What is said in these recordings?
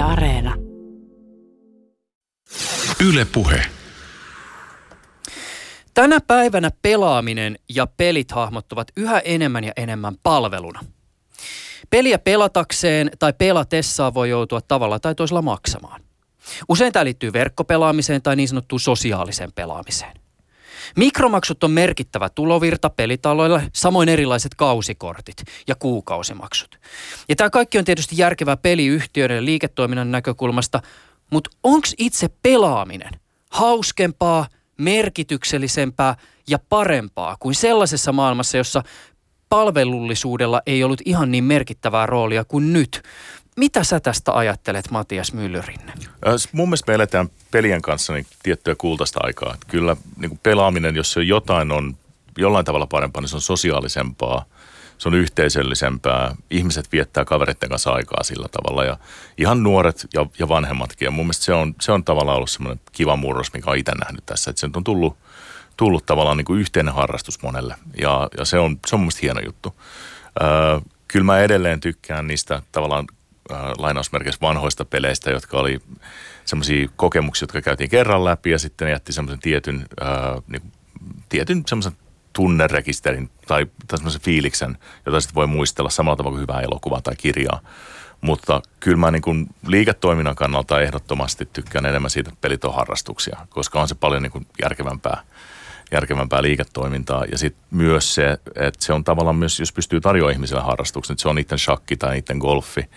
Yle Areena. Yle Puhe. Tänä päivänä pelaaminen ja pelit hahmottuvat yhä enemmän ja enemmän palveluna. Peliä pelatakseen tai pelatessaan voi joutua tavalla tai toisella maksamaan. Usein tämä liittyy verkkopelaamiseen tai niin sanottuun sosiaaliseen pelaamiseen. Mikromaksut on merkittävä tulovirta pelitaloille, samoin erilaiset kausikortit ja kuukausimaksut. Ja tämä kaikki on tietysti järkevää peliyhtiöiden ja liiketoiminnan näkökulmasta, mutta onko itse pelaaminen hauskempaa, merkityksellisempää ja parempaa kuin sellaisessa maailmassa, jossa palvelullisuudella ei ollut ihan niin merkittävää roolia kuin nyt. Mitä sä tästä ajattelet, Matias Myllyrinne? Mun mielestä me eletään pelien kanssa niin tiettyä kultaista aikaa. Kyllä niin pelaaminen, jos se jotain on jollain tavalla parempaa, niin se on sosiaalisempaa, se on yhteisöllisempää. Ihmiset viettää kavereiden kanssa aikaa sillä tavalla ja ihan nuoret ja, ja vanhemmatkin. Ja mun mielestä se on, se on tavallaan ollut semmoinen kiva murros, mikä on itse nähnyt tässä. Että se on tullut, tullut tavallaan niin kuin yhteinen harrastus monelle ja, ja se, on, se on mun mielestä hieno juttu. Öö, kyllä mä edelleen tykkään niistä tavallaan äh, lainausmerkeissä vanhoista peleistä, jotka oli semmoisia kokemuksia, jotka käytiin kerran läpi ja sitten jätti semmoisen tietyn, äh, niin, tietyn semmoisen tunnerekisterin tai, tai semmoisen fiiliksen, jota sitten voi muistella samalla tavalla kuin hyvää elokuvaa tai kirjaa. Mutta kyllä mä niin kuin liiketoiminnan kannalta ehdottomasti tykkään enemmän siitä, että pelit on harrastuksia, koska on se paljon niin kuin järkevämpää, järkevämpää liiketoimintaa. Ja sitten myös se, että se on tavallaan myös, jos pystyy tarjoamaan ihmisille harrastuksen, että se on niiden shakki tai niiden golfi,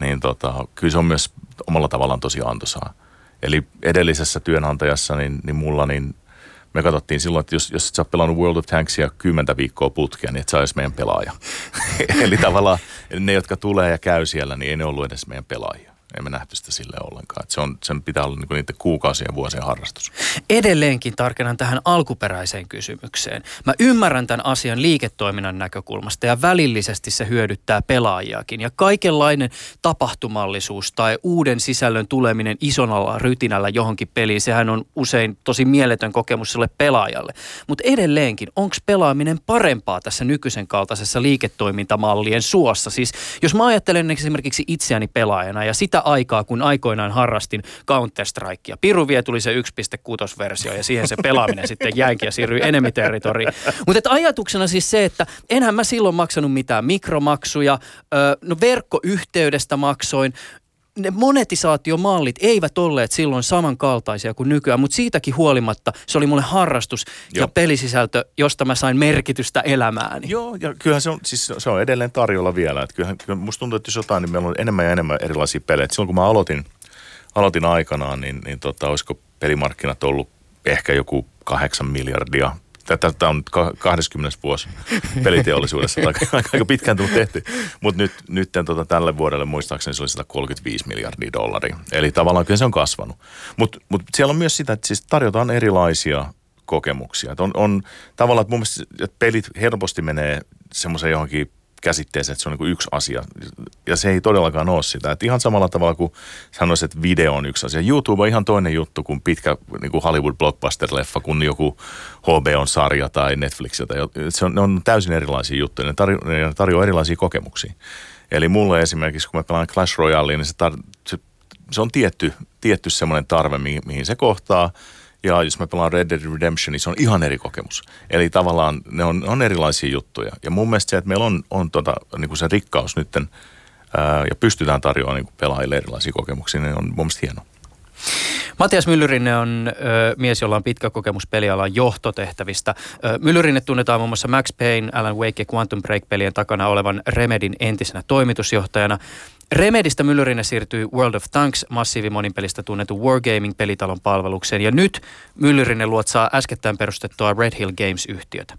niin tota, kyllä se on myös omalla tavallaan tosi antoisaa. Eli edellisessä työnantajassa, niin, niin mulla niin me katsottiin silloin, että jos, jos sä oot pelannut World of Tanksia kymmentä viikkoa putkea, niin et sä olisi meidän pelaaja. Eli tavallaan ne, jotka tulee ja käy siellä, niin ei ne ollut edes meidän pelaajia emme nähty sitä sille ollenkaan. Että se on, sen pitää olla niin niiden kuukausien ja vuosien harrastus. Edelleenkin tarkennan tähän alkuperäiseen kysymykseen. Mä ymmärrän tämän asian liiketoiminnan näkökulmasta ja välillisesti se hyödyttää pelaajiakin. Ja kaikenlainen tapahtumallisuus tai uuden sisällön tuleminen isonalla rytinällä johonkin peliin, sehän on usein tosi mieletön kokemus sille pelaajalle. Mutta edelleenkin, onko pelaaminen parempaa tässä nykyisen kaltaisessa liiketoimintamallien suossa? Siis jos mä ajattelen esimerkiksi itseäni pelaajana ja sitä aikaa, kun aikoinaan harrastin Counter-Strikea. Piru vie tuli se 1.6-versio ja siihen se pelaaminen sitten jäikin ja siirryi enemmän territoriin. Mutta ajatuksena siis se, että enhän mä silloin maksanut mitään mikromaksuja, no verkkoyhteydestä maksoin, ne monetisaatiomallit eivät olleet silloin samankaltaisia kuin nykyään, mutta siitäkin huolimatta se oli mulle harrastus Joo. ja pelisisältö, josta mä sain merkitystä elämääni. Joo, ja kyllähän se on, siis se on edelleen tarjolla vielä. Että kyllähän, kyllä musta tuntuu, että jos jotain, niin meillä on enemmän ja enemmän erilaisia pelejä. Et silloin kun mä aloitin, aloitin aikanaan, niin, niin tota, olisiko pelimarkkinat ollut ehkä joku kahdeksan miljardia Tätä on 20 vuosi peliteollisuudessa, aika, aika pitkään tullut tehty. Mutta nyt, nyt tota, tälle vuodelle muistaakseni se oli 135 miljardia dollaria. Eli tavallaan kyllä se on kasvanut. Mutta mut siellä on myös sitä, että siis tarjotaan erilaisia kokemuksia. Et on, on tavallaan, että mun mielestä että pelit helposti menee semmoiseen johonkin käsitteeseen, että se on niin yksi asia. Ja se ei todellakaan ole sitä. Että ihan samalla tavalla kuin sanoisin, että video on yksi asia. YouTube on ihan toinen juttu kuin pitkä niin kuin Hollywood blockbuster-leffa, kuin joku HBO-sarja tai Netflix. Se on, ne on täysin erilaisia juttuja. Ne, tarjo, ne tarjoaa erilaisia kokemuksia. Eli mulle esimerkiksi, kun mä pelaan Clash Royale, niin se, tar- se, se on tietty, tietty semmoinen tarve, mihin, mihin se kohtaa – ja jos mä pelaan Red Dead Redemption, niin se on ihan eri kokemus. Eli tavallaan ne on, on erilaisia juttuja. Ja mun mielestä se, että meillä on, on tota, niin kuin se rikkaus nytten ää, ja pystytään tarjoamaan niin pelaajille erilaisia kokemuksia, niin on mun mielestä hienoa. Matias Myllyrinne on ö, mies, jolla on pitkä kokemus pelialan johtotehtävistä. Ö, Myllyrinne tunnetaan muun muassa Max Payne, Alan Wake ja Quantum Break-pelien takana olevan Remedin entisenä toimitusjohtajana. Remedistä Myllyrinne siirtyi World of Tanks massiivimoninpelistä tunnetun Wargaming-pelitalon palvelukseen ja nyt Myllyrinne luotsaa äskettäin perustettua Red Hill Games-yhtiötä.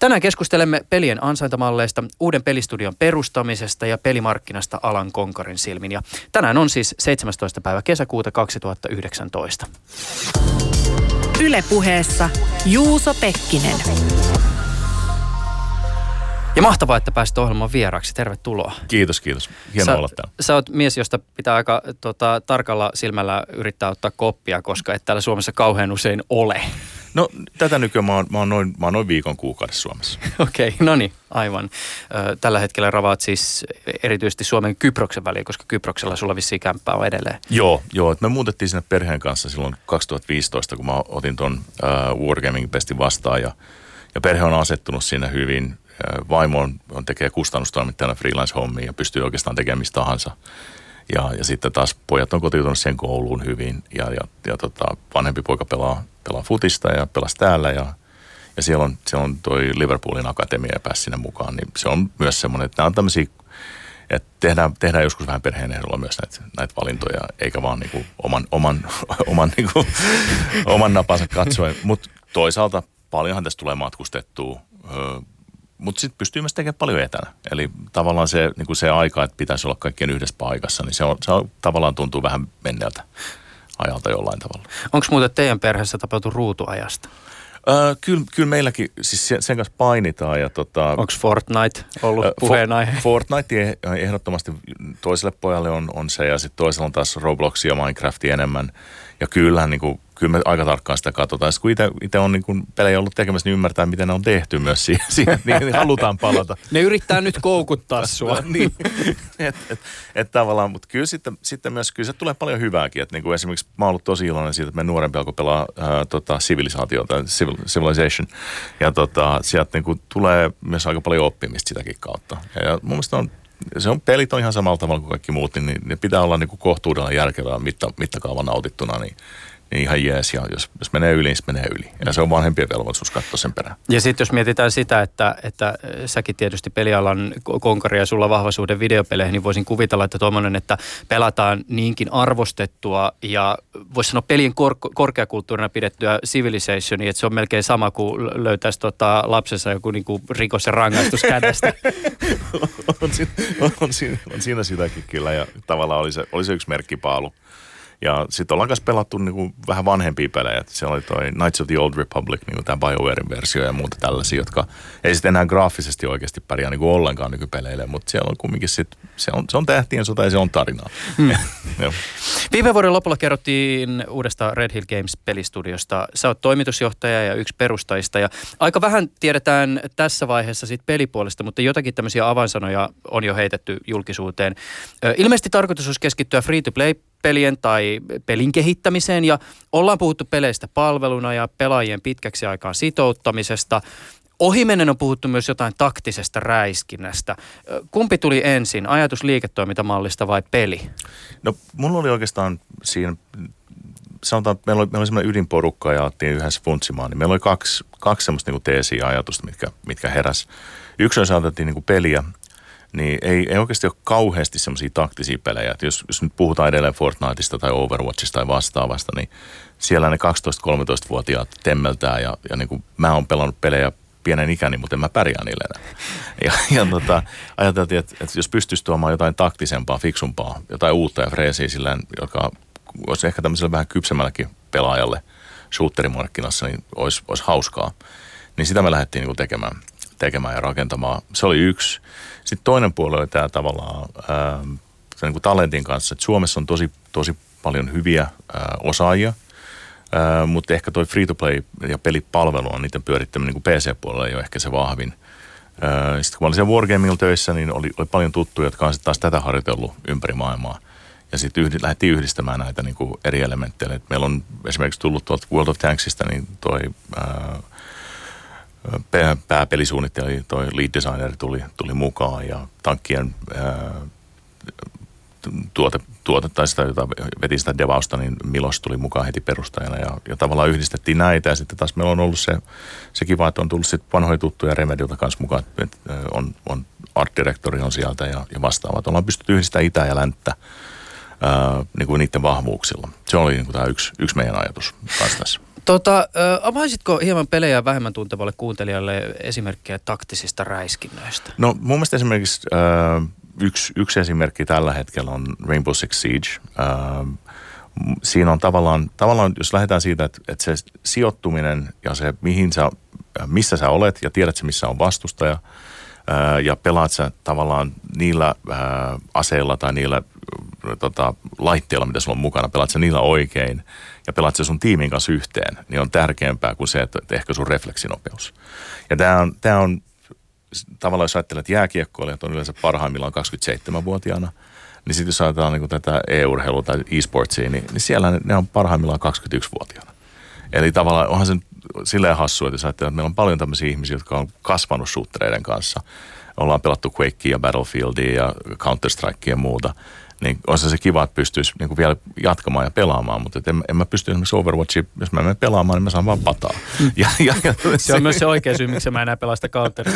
Tänään keskustelemme pelien ansaintamalleista, uuden pelistudion perustamisesta ja pelimarkkinasta alan konkarin silmin. Ja tänään on siis 17. päivä kesäkuuta 2019. Ylepuheessa Juuso Pekkinen. Ja mahtavaa, että pääsit ohjelman vieraaksi. Tervetuloa. Kiitos, kiitos. Hienoa sä, olla täällä. Sä oot mies, josta pitää aika tota, tarkalla silmällä yrittää ottaa koppia, koska et täällä Suomessa kauhean usein ole. No tätä nykyään mä oon, mä oon, noin, mä oon noin viikon kuukaudessa Suomessa. Okei, okay, no niin, aivan. Tällä hetkellä ravaat siis erityisesti Suomen Kyproksen väliä, koska Kyproksella sulla vissiin kämppää on edelleen. Joo, joo. Me muutettiin sinne perheen kanssa silloin 2015, kun mä otin ton uh, Wargaming Pestin vastaan ja, ja perhe on asettunut sinne hyvin. Vaimo on, on tekee kustannustoimittajana freelance-hommia ja pystyy oikeastaan tekemään mistä tahansa. Ja, ja sitten taas pojat on kotiutunut sen kouluun hyvin ja, ja, ja tota, vanhempi poika pelaa, pelaa futista ja pelasi täällä ja, ja siellä on, siellä on toi Liverpoolin akatemia ja pääsi sinne mukaan, niin se on myös semmoinen, että nämä on tämmöisiä, että tehdään, tehdään joskus vähän perheen ehdolla myös näitä, näitä valintoja, eikä vaan niinku oman, oman, oman, niinku, oman napansa katsoen, mutta toisaalta paljonhan tästä tulee matkustettua, mutta sitten pystyy myös tekemään paljon etänä. Eli tavallaan se, niin kuin se aika, että pitäisi olla kaikkien yhdessä paikassa, niin se, on, se on, tavallaan tuntuu vähän menneeltä ajalta jollain tavalla. Onko muuten teidän perheessä tapahtunut ruutuajasta? Öö, kyllä, kyllä meilläkin, siis sen, sen kanssa painitaan. Ja tota, Onko Fortnite ollut öö, puheenaihe? For, Fortnite ehdottomasti toiselle pojalle on, on se ja sitten toisella on taas Robloxia ja Minecraftia enemmän. Ja kyllähän niin kuin, kyllä me aika tarkkaan sitä katsotaan. Sitten kun itse on niin kuin pelejä ollut tekemässä, niin ymmärtää, miten ne on tehty myös siihen, siihen niin, niin halutaan palata. Ne yrittää nyt koukuttaa sua. niin, et, et, et tavallaan, mutta kyllä sitten, sitten myös, kyllä se tulee paljon hyvääkin. Että niin kuin esimerkiksi mä oon ollut tosi iloinen siitä, että me nuorempi alkoi pelaa ää, tota, civilisaatiota, civil, civilization. Ja tota, sieltä niin kuin tulee myös aika paljon oppimista sitäkin kautta. Ja, ja mun mielestä on se on, pelit on ihan samalla tavalla kuin kaikki muut, niin ne pitää olla niin kuin kohtuudella järkevää mitta, mittakaavan nautittuna, niin niin ihan jees. Ja jos, jos menee yli, niin se menee yli. Ja se on vanhempien velvollisuus katsoa sen perään. Ja sitten jos mietitään sitä, että, että säkin tietysti pelialan konkari ja sulla vahva suhde videopeleihin, niin voisin kuvitella, että tuommoinen, että pelataan niinkin arvostettua ja voisi sanoa pelien kor- korkeakulttuurina pidettyä civilizationia, että se on melkein sama kuin löytäisi tota lapsensa joku niinku rikos ja rangaistus kädestä. on, siinä, on, on, siinä, on siinä sitäkin kyllä ja tavallaan oli se, oli se yksi merkkipaalu. Ja sitten ollaan kanssa pelattu niinku vähän vanhempia pelejä. Siellä oli toi Knights of the Old Republic, niinku tämä BioWarein versio ja muuta tällaisia, jotka ei sitten enää graafisesti oikeasti pärjää niinku ollenkaan nykypeleille, mutta siellä on kumminkin sit, se on, se on tähtien sota ja se on tarinaa. Mm. Viime vuoden lopulla kerrottiin uudesta Red Hill Games pelistudiosta. Sä oot toimitusjohtaja ja yksi perustajista ja aika vähän tiedetään tässä vaiheessa siitä pelipuolesta, mutta jotakin tämmöisiä avainsanoja on jo heitetty julkisuuteen. Ilmeisesti tarkoitus olisi keskittyä free-to-play pelien tai pelin kehittämiseen ja ollaan puhuttu peleistä palveluna ja pelaajien pitkäksi aikaan sitouttamisesta. Ohimennen on puhuttu myös jotain taktisesta räiskinnästä. Kumpi tuli ensin, ajatus liiketoimintamallista vai peli? No mulla oli oikeastaan siinä, sanotaan, että meillä oli, meillä oli semmoinen ydinporukka ja alettiin yhdessä funtsimaan, niin meillä oli kaksi, kaksi semmoista niin teesiä ajatusta, mitkä, mitkä heräs. Yksi on saatettiin niin peliä niin ei, ei oikeasti ole kauheasti semmoisia taktisia pelejä. Jos, jos nyt puhutaan edelleen Fortniteista tai Overwatchista tai vastaavasta, niin siellä ne 12-13-vuotiaat temmeltää ja, ja niin kuin mä oon pelannut pelejä pienen ikäni, mutta en mä pärjää niille enää. Ja, ja tota, ajateltiin, että, että jos pystyisi tuomaan jotain taktisempaa, fiksumpaa, jotain uutta ja freesiä silleen, joka olisi ehkä tämmöiselle vähän kypsemmälläkin pelaajalle shooterimarkkinassa, niin olisi, olisi hauskaa. Niin sitä me lähdettiin niin kuin tekemään, tekemään ja rakentamaan. Se oli yksi. Sitten toinen puoli oli tämä tavallaan ää, niin kuin talentin kanssa, että Suomessa on tosi, tosi paljon hyviä ää, osaajia, ää, mutta ehkä toi free-to-play ja pelipalvelu on niiden pyörittäminen niin PC-puolella ei ehkä se vahvin. Sitten kun mä olin siellä Wargamingilla töissä, niin oli, oli paljon tuttuja, jotka on taas tätä harjoitellut ympäri maailmaa. Ja sitten yhdi, lähdettiin yhdistämään näitä niin kuin eri elementtejä. Et meillä on esimerkiksi tullut tuolta World of Tanksista niin toi ää, pääpelisuunnittelija, toi lead designer tuli, tuli mukaan ja tankkien tuote, tuote tai sitä, jota veti sitä devausta, niin Milos tuli mukaan heti perustajana ja, ja tavallaan yhdistettiin näitä ja sitten taas meillä on ollut se, se kiva, että on tullut sitten vanhoja tuttuja Remedilta kanssa mukaan, että on, on art on sieltä ja, ja vastaavat. Ollaan pystytty yhdistämään itä ja länttä ää, niin kuin niiden vahvuuksilla. Se oli niin kuin tämä yksi, yksi meidän ajatus kanssa tässä. Tota, avaisitko hieman pelejä vähemmän tuntevalle kuuntelijalle esimerkkejä taktisista räiskinnöistä? No mun mielestä esimerkiksi äh, yksi, yksi esimerkki tällä hetkellä on Rainbow Six Siege. Äh, siinä on tavallaan, tavallaan, jos lähdetään siitä, että, että se sijoittuminen ja se, mihin sä, missä sä olet ja tiedät se, missä on vastustaja, ja pelaat sä tavallaan niillä aseilla tai niillä tota, laitteilla, mitä sulla on mukana, pelaat sä niillä oikein ja pelaat sä sun tiimin kanssa yhteen, niin on tärkeämpää kuin se, että ehkä sun refleksinopeus. Ja tämä on, tää on tavallaan, jos ajattelet, että jääkiekkoilijat on yleensä parhaimmillaan 27-vuotiaana, niin sitten jos ajatellaan niin tätä e-urheilua tai e-sportsia, niin, niin siellä ne, on parhaimmillaan 21-vuotiaana. Eli tavallaan onhan se silleen hassu, että jos ajattelee, että meillä on paljon tämmöisiä ihmisiä, jotka on kasvanut suuttereiden kanssa. Ollaan pelattu Quakea ja Battlefieldia ja Counter-Strikea ja muuta niin olisi se kiva, että pystyisi niin kuin vielä jatkamaan ja pelaamaan, mutta en, en mä pysty esimerkiksi Overwatchia, jos mä menen pelaamaan, niin mä saan vaan pataa. Ja, ja, ja, se, se on myös se oikea syy, miksi mä enää pelaa sitä counter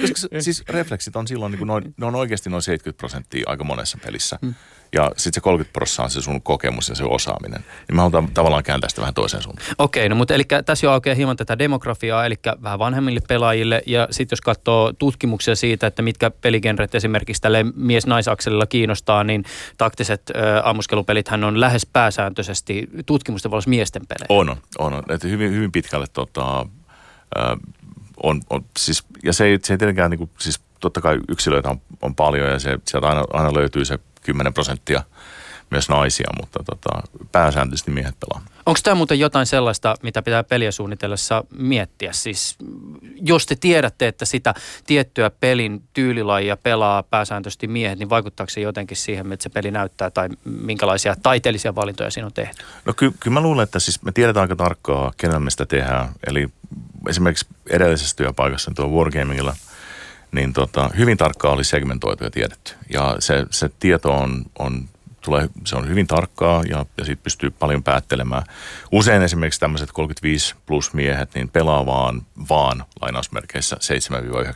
Koska siis refleksit on silloin, niin kuin noin, ne on oikeasti noin 70 prosenttia aika monessa pelissä. Mm ja sitten se 30 prosenttia on se sun kokemus ja se osaaminen. Niin mä haluan tavallaan kääntää sitä vähän toiseen suuntaan. Okei, no mutta eli tässä jo aukeaa hieman tätä demografiaa, eli vähän vanhemmille pelaajille. Ja sitten jos katsoo tutkimuksia siitä, että mitkä peligenret esimerkiksi tälle mies-naisakselilla kiinnostaa, niin taktiset äh, ammuskelupelithän on lähes pääsääntöisesti tutkimusten valossa miesten pelejä. On, on. on. Että hyvin, hyvin pitkälle tota, äh, on, on, siis, ja se ei, se ei tietenkään, niin kuin, siis totta kai yksilöitä on, on paljon ja se, sieltä aina, aina löytyy se 10 prosenttia myös naisia, mutta tota, pääsääntöisesti miehet pelaa. Onko tämä muuten jotain sellaista, mitä pitää peliä suunnitellessa miettiä? Siis jos te tiedätte, että sitä tiettyä pelin tyylilajia pelaa pääsääntöisesti miehet, niin vaikuttaako se jotenkin siihen, että se peli näyttää tai minkälaisia taiteellisia valintoja siinä on tehty? No ky- kyllä mä luulen, että siis me tiedetään aika tarkkaa, kenellä me sitä tehdään. Eli esimerkiksi edellisessä työpaikassa tuo Wargamingilla – niin tota, hyvin tarkkaa oli segmentoitu ja tiedetty. Ja se, se tieto on, on tulee, se on hyvin tarkkaa ja, ja siitä pystyy paljon päättelemään. Usein esimerkiksi tämmöiset 35 plus miehet niin pelaa vaan, vaan lainausmerkeissä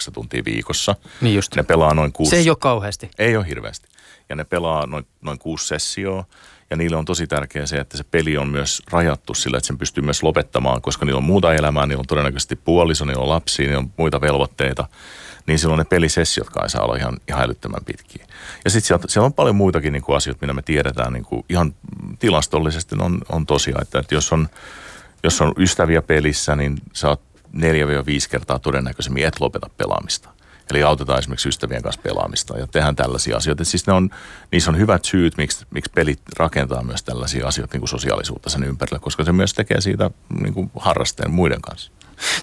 7-9 tuntia viikossa. Niin just. Ne pelaa noin kuusi. Se ei ole kauheasti. Ei ole hirveästi. Ja ne pelaa noin, noin kuusi sessioa. Ja niille on tosi tärkeää se, että se peli on myös rajattu sillä, että sen pystyy myös lopettamaan, koska niillä on muuta elämää, niillä on todennäköisesti puoliso, niillä on lapsia, niillä on muita velvoitteita niin silloin ne pelisessiot kai saa olla ihan, ihan älyttömän pitkiä. Ja sitten siellä, siellä on paljon muitakin niin kuin asioita, mitä me tiedetään niin kuin ihan tilastollisesti on, on tosiaan, että, että jos, on, jos on ystäviä pelissä, niin sä oot neljä viisi kertaa todennäköisemmin et lopeta pelaamista. Eli autetaan esimerkiksi ystävien kanssa pelaamista ja tehdään tällaisia asioita. siis ne on, niissä on hyvät syyt, miksi, miksi pelit rakentaa myös tällaisia asioita, niin kuin sosiaalisuutta sen ympärillä, koska se myös tekee siitä niin kuin harrasteen muiden kanssa.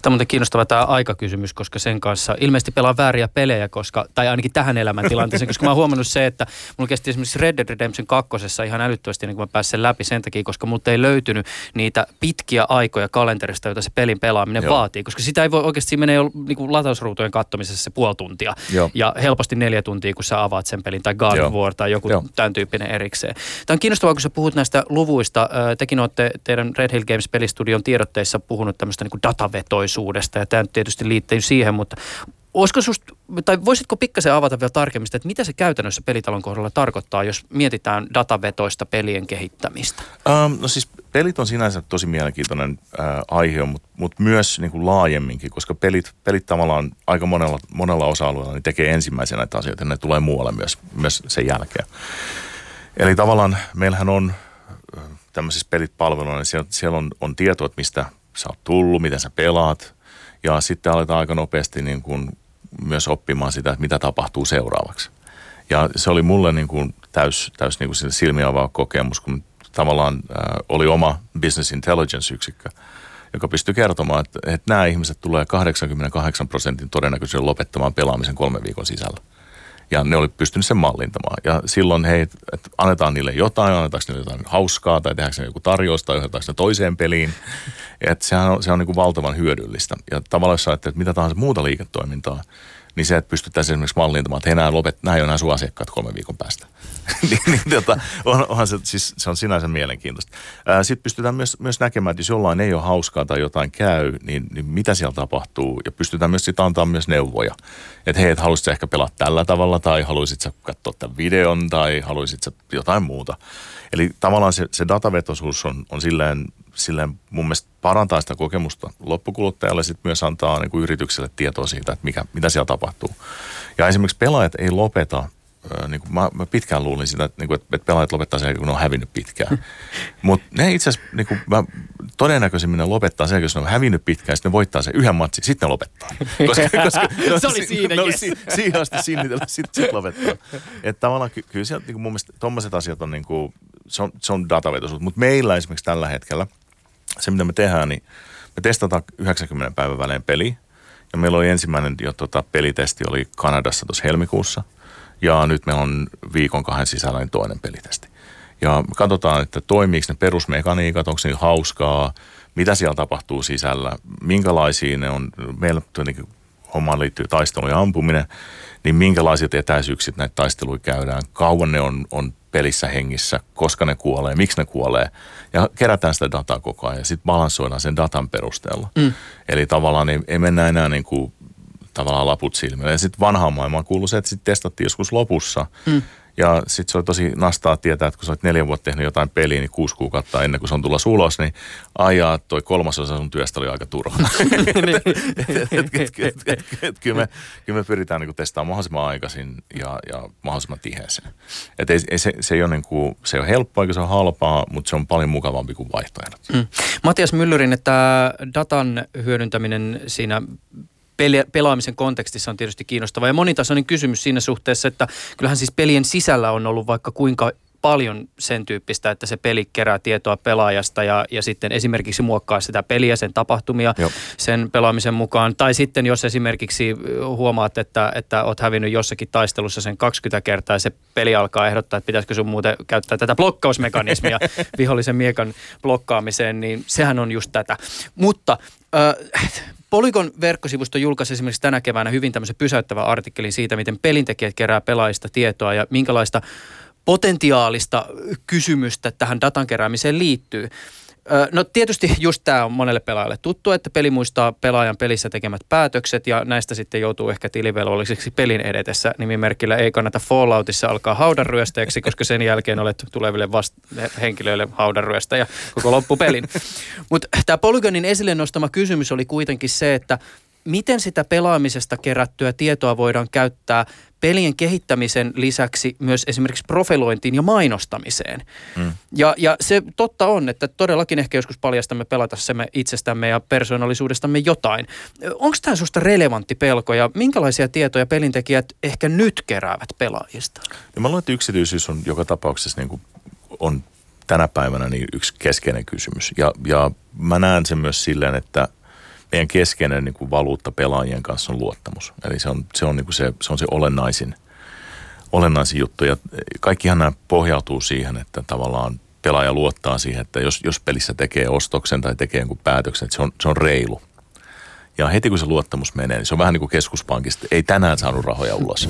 Tämä on muuten kiinnostava tämä aikakysymys, koska sen kanssa ilmeisesti pelaa vääriä pelejä, koska, tai ainakin tähän elämäntilanteeseen, koska mä oon huomannut se, että mulla kesti esimerkiksi Red Dead Redemption kakkosessa ihan älyttömästi, niin kun mä pääsin läpi sen takia, koska multa ei löytynyt niitä pitkiä aikoja kalenterista, joita se pelin pelaaminen Joo. vaatii, koska sitä ei voi oikeasti, menee jo niin kuin latausruutujen kattomisessa se puoli tuntia Joo. ja helposti neljä tuntia, kun sä avaat sen pelin tai God of War tai joku Joo. tämän tyyppinen erikseen. Tämä on kiinnostavaa, kun sä puhut näistä luvuista. Tekin olette teidän Red Hill Games pelistudion tiedotteissa puhunut tämmöistä niin kuin datavetoisuudesta ja tämä tietysti liittyy siihen, mutta Olisiko tai voisitko pikkasen avata vielä tarkemmin että mitä se käytännössä pelitalon kohdalla tarkoittaa, jos mietitään datavetoista pelien kehittämistä? Um, no siis pelit on sinänsä tosi mielenkiintoinen äh, aihe, mutta mut myös niin kuin laajemminkin, koska pelit, pelit tavallaan aika monella, monella osa-alueella niin tekee ensimmäisenä näitä asioita ja ne tulee muualle myös, myös sen jälkeen. Eli tavallaan meillähän on tämmöisissä pelit palveluina, niin siellä, siellä on, on tietoa, että mistä sä oot tullut, miten sä pelaat. Ja sitten aletaan aika nopeasti niin kuin myös oppimaan sitä, että mitä tapahtuu seuraavaksi. Ja se oli mulle niin kuin täys, täys niin kuin silmiä avaava kokemus, kun tavallaan äh, oli oma business intelligence-yksikkö, joka pystyi kertomaan, että, että nämä ihmiset tulee 88 prosentin todennäköisesti lopettamaan pelaamisen kolmen viikon sisällä. Ja ne oli pystynyt sen mallintamaan. Ja silloin hei, että annetaan niille jotain, annetaanko niille jotain hauskaa tai tehdäänkö ne joku tarjous tai johdetaanko ne toiseen peliin. Että sehän on, se on niin kuin valtavan hyödyllistä. Ja tavallaan jos että mitä tahansa muuta liiketoimintaa, niin se, että pystyttäisiin esimerkiksi mallintamaan, että he enää lopet, nämä ei ole enää sun asiakkaat kolmen viikon päästä. niin, niin tota, on, onhan se, siis, se on sinänsä mielenkiintoista. Sitten pystytään myös, myös näkemään, että jos jollain ei ole hauskaa tai jotain käy, niin, niin mitä siellä tapahtuu. Ja pystytään myös sitten antaa myös neuvoja. Että hei, et haluaisit ehkä pelata tällä tavalla tai haluaisit sä katsoa tämän videon tai haluaisit sä jotain muuta. Eli tavallaan se, se datavetoisuus on, on silleen silleen mun mielestä parantaa sitä kokemusta loppukuluttajalle, sitten myös antaa niin kuin yritykselle tietoa siitä, että mikä, mitä siellä tapahtuu. Ja esimerkiksi pelaajat ei lopeta niin kuin mä, mä pitkään luulin sitä, että, niin kuin, että pelaajat lopettaa sen, kun ne on hävinnyt pitkään. Mutta ne itse asiassa, niin kuin, mä todennäköisimmin ne lopettaa sen, jos ne on hävinnyt pitkään, sitten ne voittaa sen yhden matsin, sitten ne lopettaa. Koska, koska ne se oli siinä, ne yes. si, siihen asti sinnitellä, sitten sit lopettaa. Että tavallaan ky, kyllä sieltä niin mun mielestä tommoset asiat on niin kuin, se on, se on datavetoisuus. Mutta meillä esimerkiksi tällä hetkellä, se mitä me tehdään, niin me testataan 90 päivän välein peli. Ja meillä oli ensimmäinen jo tota, pelitesti oli Kanadassa tuossa helmikuussa. Ja nyt meillä on viikon kahden sisällä niin toinen pelitesti. Ja katsotaan, että toimiiko ne perusmekaniikat, onko ne hauskaa, mitä siellä tapahtuu sisällä, minkälaisia ne on. Meillä tietenkin hommaan liittyy taistelu ja ampuminen, niin minkälaiset etäisyyksiä näitä taisteluja käydään, kauan ne on, on pelissä hengissä, koska ne kuolee, miksi ne kuolee. Ja kerätään sitä dataa koko ajan ja sitten balansoidaan sen datan perusteella. Mm. Eli tavallaan ei, ei mennä enää niin kuin tavallaan laput silmille. Ja sitten vanhaan maailmaan kuuluu se, että sitten testattiin joskus lopussa. Mm. Ja sitten se oli tosi nastaa tietää, että kun sä olet neljä vuotta tehnyt jotain peliä, niin kuusi kuukautta ennen kuin se on tulla ulos, niin ajaa toi kolmasosa sun työstä oli aika turha. Kyllä me, kyllä me pyritään niin testaamaan mahdollisimman aikaisin ja, ja mahdollisimman tiheeseen. Et ei, ei, se, se, ei ole niin kuin, se ei ole helppoa eikä se on halpaa, mutta se on paljon mukavampi kuin vaihtoehdot. Mm. Matias Myllyrin, että datan hyödyntäminen siinä pelaamisen kontekstissa on tietysti kiinnostava ja monitasoinen kysymys siinä suhteessa, että kyllähän siis pelien sisällä on ollut vaikka kuinka paljon sen tyyppistä, että se peli kerää tietoa pelaajasta ja, ja sitten esimerkiksi muokkaa sitä peliä, sen tapahtumia Joo. sen pelaamisen mukaan. Tai sitten jos esimerkiksi huomaat, että, että oot hävinnyt jossakin taistelussa sen 20 kertaa ja se peli alkaa ehdottaa, että pitäisikö sun muuten käyttää tätä blokkausmekanismia vihollisen miekan blokkaamiseen, niin sehän on just tätä. Mutta äh, Polygon verkkosivusto julkaisi esimerkiksi tänä keväänä hyvin tämmöisen pysäyttävän artikkelin siitä, miten pelintekijät kerää pelaajista tietoa ja minkälaista potentiaalista kysymystä tähän datan keräämiseen liittyy. No tietysti just tämä on monelle pelaajalle tuttu, että peli muistaa pelaajan pelissä tekemät päätökset ja näistä sitten joutuu ehkä tilivelvolliseksi pelin edetessä. Nimimerkillä ei kannata Falloutissa alkaa haudanryöstäjäksi, koska sen jälkeen olet tuleville vast- henkilöille haudanryöstä ja koko loppupelin. Mutta tämä Polygonin esille nostama kysymys oli kuitenkin se, että miten sitä pelaamisesta kerättyä tietoa voidaan käyttää pelien kehittämisen lisäksi myös esimerkiksi profilointiin ja mainostamiseen. Mm. Ja, ja se totta on, että todellakin ehkä joskus paljastamme pelatessamme itsestämme ja persoonallisuudestamme jotain. Onko tämä sinusta relevantti pelko ja minkälaisia tietoja pelintekijät ehkä nyt keräävät pelaajista? Ja mä luulen, että yksityisyys on joka tapauksessa niin kuin on tänä päivänä niin yksi keskeinen kysymys. Ja, ja mä näen sen myös silleen, että – meidän keskeinen niin kuin valuutta pelaajien kanssa on luottamus. Eli se on se, on, niin kuin se, se, on se olennaisin, olennaisin juttu. Ja kaikkihan nämä pohjautuu siihen, että tavallaan pelaaja luottaa siihen, että jos, jos pelissä tekee ostoksen tai tekee jonkun päätöksen, että se on, se on reilu. Ja heti kun se luottamus menee, niin se on vähän niin kuin keskuspankista, ei tänään saanut rahoja ulos.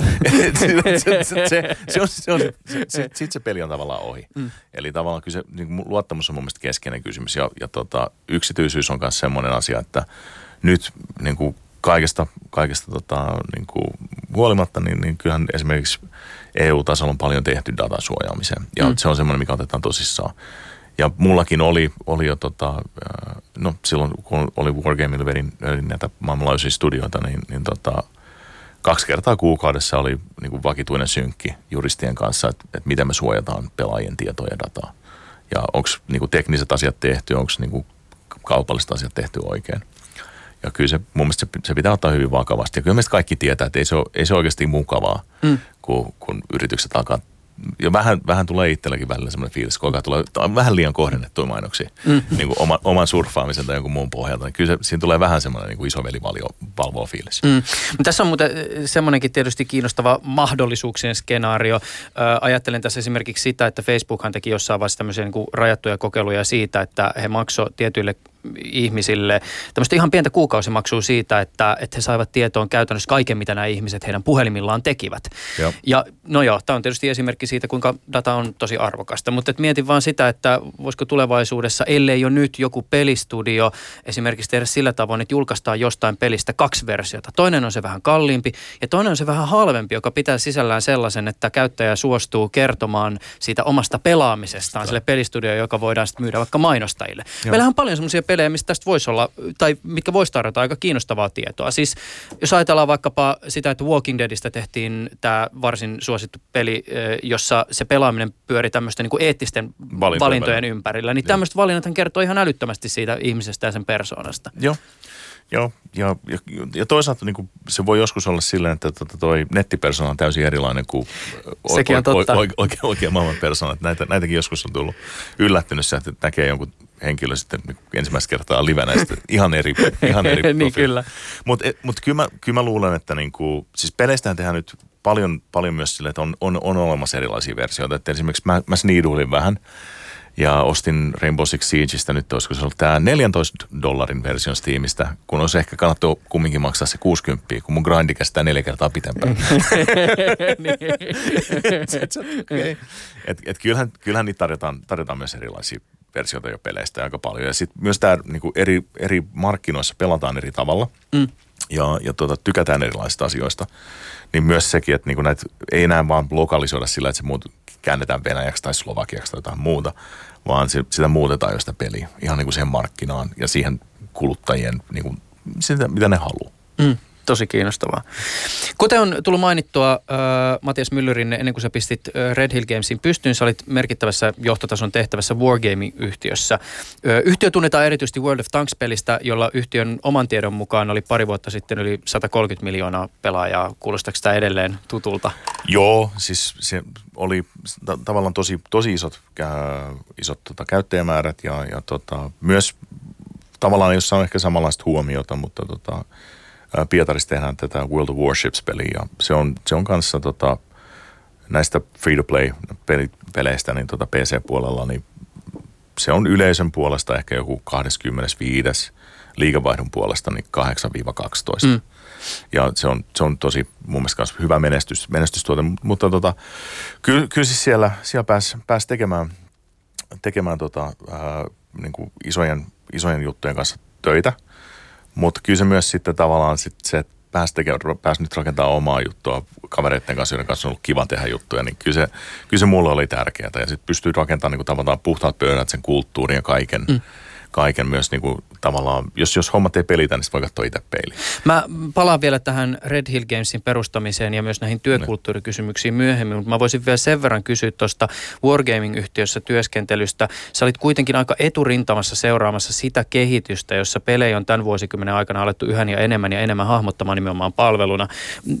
Sitten se peli on tavallaan ohi. Mm. Eli tavallaan kyllä se niin luottamus on mun mielestä keskeinen kysymys. Ja, ja tota, yksityisyys on myös semmoinen asia, että nyt niin kuin kaikesta, kaikesta tota, niin kuin huolimatta, niin, niin kyllähän esimerkiksi EU-tasolla on paljon tehty datan suojaamiseen. Ja mm. se on semmoinen, mikä otetaan tosissaan. Ja mullakin oli, oli jo tota, no silloin kun oli Wargameilla vedin, vedin näitä maailmanlaajuisia studioita, niin, niin tota, kaksi kertaa kuukaudessa oli niin kuin vakituinen synkki juristien kanssa, että, että miten me suojataan pelaajien tietoja ja dataa. Ja onko niin tekniset asiat tehty, onko niin kaupalliset asiat tehty oikein. Ja kyllä se, mun mielestä se, se pitää ottaa hyvin vakavasti. Ja kyllä meistä kaikki tietää, että ei se ole, ei se ole oikeasti mukavaa, mm. kun, kun yritykset alkaa ja vähän, vähän tulee itselläkin välillä semmoinen fiilis, kun tulee vähän liian kohdennettuja mainoksia mm. niin kuin oma, oman surffaamisen tai jonkun muun pohjalta. Niin kyllä se, siinä tulee vähän semmoinen niin kuin isoveli valvoo fiilis. Mm. Tässä on muuten semmoinenkin tietysti kiinnostava mahdollisuuksien skenaario. Ö, ajattelen tässä esimerkiksi sitä, että Facebookhan teki jossain vaiheessa tämmöisiä niin kuin rajattuja kokeiluja siitä, että he maksoivat tietyille ihmisille tämmöistä ihan pientä kuukausimaksua siitä, että, että he saivat tietoon käytännössä kaiken, mitä nämä ihmiset heidän puhelimillaan tekivät. Joo. Ja no joo, tämä on tietysti esimerkki siitä, kuinka data on tosi arvokasta, mutta et mietin vaan sitä, että voisiko tulevaisuudessa, ellei jo nyt joku pelistudio esimerkiksi tehdä sillä tavoin, että julkaistaan jostain pelistä kaksi versiota. Toinen on se vähän kalliimpi ja toinen on se vähän halvempi, joka pitää sisällään sellaisen, että käyttäjä suostuu kertomaan siitä omasta pelaamisestaan sille pelistudioon, joka voidaan sitten myydä vaikka mainostajille. Joo. Meillähän on paljon semmoisia pelejä, mistä tästä voisi olla, tai mitkä voisi tarjota aika kiinnostavaa tietoa. Siis jos ajatellaan vaikkapa sitä, että Walking Deadistä tehtiin tämä varsin suosittu peli, jossa se pelaaminen pyöri tämmöisten niin eettisten valintojen, valintojen ympärillä, niin tämmöiset valinnat kertoo ihan älyttömästi siitä ihmisestä ja sen persoonasta. Joo. Joo, ja, ja, ja toisaalta niin kuin, se voi joskus olla silleen, että tota, toi nettipersona on täysin erilainen kuin Sekin on totta. Oikea, oikea, oikea maailman persona. Näitä, näitäkin joskus on tullut yllättynyt se, että näkee jonkun henkilö sitten niin ensimmäistä kertaa livenä, ihan eri, ihan eri niin kyllä. Mutta mut kyllä, mä, kyllä mä luulen, että niin kuin, siis peleistään tehdään nyt paljon, paljon myös sille, että on, on, on olemassa erilaisia versioita. Että esimerkiksi mä, mä sniiduilin vähän ja ostin Rainbow Six Siegeistä nyt, olisiko se ollut tämä 14 dollarin version Steamista, kun olisi ehkä kannattu kumminkin maksaa se 60, kun mun grindi kestää neljä kertaa pitempään. okay. et, et kyllähän, kyllähän niitä tarjotaan, tarjotaan myös erilaisia versioita jo peleistä aika paljon. Ja sitten myös tämä niinku eri, eri markkinoissa pelataan eri tavalla. Mm. Ja, ja tuota, tykätään erilaisista asioista. Niin myös sekin, että niinku näitä ei enää vaan lokalisoida sillä, että se muut käännetään venäjäksi tai slovakiaksi tai jotain muuta, vaan se, sitä muutetaan jo sitä peliä ihan niin kuin siihen markkinaan ja siihen kuluttajien, niin kuin, sitä, mitä ne haluaa. Mm tosi kiinnostavaa. Kuten on tullut mainittua, äh, Matias Myllyrin, ennen kuin sä pistit äh, Red Hill Gamesin pystyyn, sä olit merkittävässä johtotason tehtävässä Wargaming-yhtiössä. Äh, yhtiö tunnetaan erityisesti World of Tanks-pelistä, jolla yhtiön oman tiedon mukaan oli pari vuotta sitten yli 130 miljoonaa pelaajaa. Kuulostaako tämä edelleen tutulta? Joo, siis se oli ta- tavallaan tosi, tosi isot, äh, isot tota, käyttäjämäärät ja, ja tota, myös tavallaan jossa on ehkä samanlaista huomiota, mutta tota, Pietarissa tehdään tätä World of Warships-peliä ja se on, se on kanssa tota, näistä free-to-play-peleistä niin tota PC-puolella, niin se on yleisön puolesta ehkä joku 25. liikavaihdon puolesta niin 8-12. Mm. Ja se on, se on tosi mun mielestä hyvä menestys, menestystuote, mutta tota, kyllä, kyllä siis siellä, siellä pääsi pääs tekemään, tekemään tota, ää, niin kuin isojen, isojen juttujen kanssa töitä – mutta kyllä se myös sitten tavallaan sit se, että pääsi, tekemään, pääsi nyt rakentamaan omaa juttua kavereiden kanssa, joiden kanssa on ollut kiva tehdä juttuja, niin kyllä se, kyllä se mulle oli tärkeää. Ja sitten pystyy rakentamaan niin kuin tavallaan puhtaat pöydät, sen kulttuurin ja kaiken. Mm kaiken myös niin kuin, tavallaan, jos, jos hommat ei pelitä, niin voi katsoa itse peiliin. Mä palaan vielä tähän Red Hill Gamesin perustamiseen ja myös näihin työkulttuurikysymyksiin myöhemmin, mutta mä voisin vielä sen verran kysyä tuosta Wargaming-yhtiössä työskentelystä. Sä olit kuitenkin aika eturintamassa seuraamassa sitä kehitystä, jossa pelejä on tämän vuosikymmenen aikana alettu yhä ja enemmän ja enemmän hahmottamaan nimenomaan palveluna.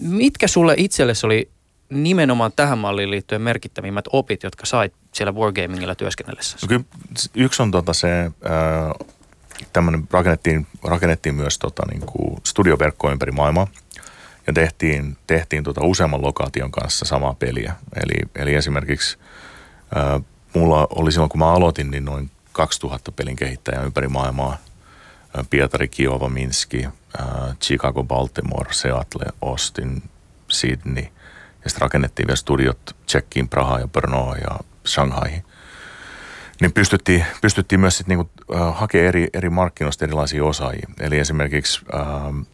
Mitkä sulle itsellesi oli nimenomaan tähän malliin liittyen merkittävimmät opit, jotka sait siellä Wargamingilla työskennellessä? No kyllä yksi on tota se, äh, tämmöinen rakennettiin, rakennettiin myös tota, niin kuin studioverkko ympäri maailmaa ja tehtiin, tehtiin tota useamman lokaation kanssa samaa peliä. Eli, eli esimerkiksi äh, mulla oli silloin, kun mä aloitin, niin noin 2000 pelin kehittäjää ympäri maailmaa. Pietari, Kiova, Minski, äh, Chicago, Baltimore, Seattle, Austin, Sydney – ja sitten rakennettiin vielä studiot Tsekkiin, Prahaan ja Brnoon ja Shanghaihin. Niin pystyttiin, pystyttiin myös sitten niinku, äh, hakemaan eri, eri markkinoista erilaisia osaajia. Eli esimerkiksi äh,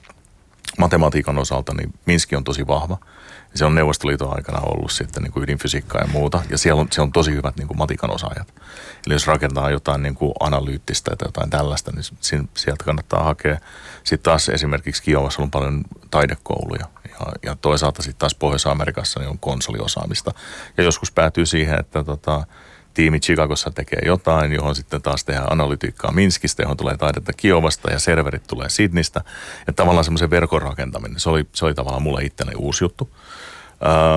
matematiikan osalta niin Minski on tosi vahva. Se on Neuvostoliiton aikana ollut sitten niin kuin ydinfysiikkaa ja muuta. Ja siellä on, siellä on tosi hyvät niin kuin matikan osaajat. Eli jos rakentaa jotain niin kuin analyyttistä tai jotain tällaista, niin sieltä kannattaa hakea. Sitten taas esimerkiksi Kiovassa on paljon taidekouluja. Ja, ja toisaalta sitten taas Pohjois-Amerikassa niin on konsoliosaamista. Ja joskus päätyy siihen, että tota, tiimi Chicagossa tekee jotain, johon sitten taas tehdään analytiikkaa Minskistä, johon tulee taidetta Kiovasta ja serverit tulee Sydneystä. Ja tavallaan semmoisen verkon rakentaminen, se oli, se oli tavallaan mulle itselleni uusi juttu.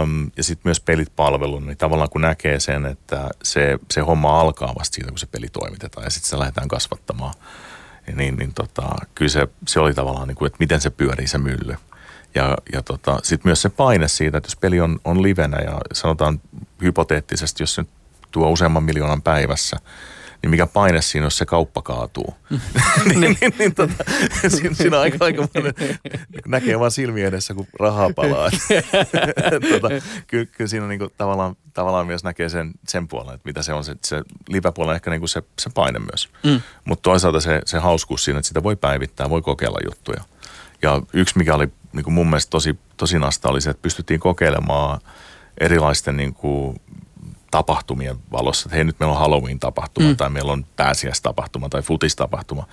Öm, ja sitten myös pelit palvelun, niin tavallaan kun näkee sen, että se, se homma alkaa vasta siitä, kun se peli toimitetaan ja sitten se lähdetään kasvattamaan, niin, niin tota, kyllä se, se oli tavallaan, niin kuin, että miten se pyörii se mylly. Ja, ja tota, sitten myös se paine siitä, että jos peli on, on livenä ja sanotaan hypoteettisesti, jos se tuo useamman miljoonan päivässä, niin mikä paine siinä, jos se kauppa kaatuu. niin, niin, niin tota, siinä, siinä aika, aika näkee vaan silmiä edessä, kun rahaa palaa. tota, kyllä, kyllä siinä niin kuin, tavallaan, tavallaan myös näkee sen, sen puolen, että mitä se on. Se, se live-puoli on ehkä niin kuin se, se paine myös. Mm. Mutta toisaalta se, se hauskuus siinä, että sitä voi päivittää, voi kokeilla juttuja. Ja yksi, mikä oli niin kuin mun mielestä tosi, tosi nasta, oli se, että pystyttiin kokeilemaan erilaisten niin kuin tapahtumien valossa, että hei nyt meillä on Halloween-tapahtuma Mm. tai meillä on pääsiäistapahtuma tai futistapahtuma.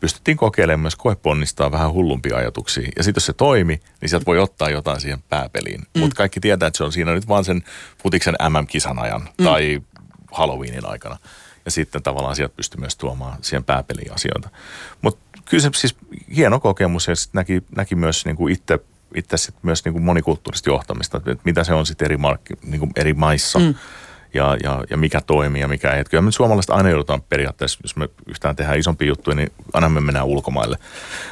Pystyttiin kokeilemaan myös koeponnistaa vähän hullumpia ajatuksia. Ja sitten jos se toimi, niin sieltä voi ottaa jotain siihen pääpeliin. Mm. Mutta kaikki tietää, että se on siinä nyt vaan sen futiksen MM-kisan ajan mm. tai Halloweenin aikana. Ja sitten tavallaan sieltä pystyy myös tuomaan siihen pääpeliin asioita. Mutta kyllä se siis hieno kokemus ja sit näki, näki myös niin kuin itse, itse sit myös niin kuin monikulttuurista johtamista, että mitä se on sitten eri, markki, niin kuin eri maissa. Mm. Ja, ja, ja, mikä toimii ja mikä ei. Kyllä me suomalaiset aina joudutaan periaatteessa, jos me yhtään tehdään isompi juttuja, niin aina me mennään ulkomaille.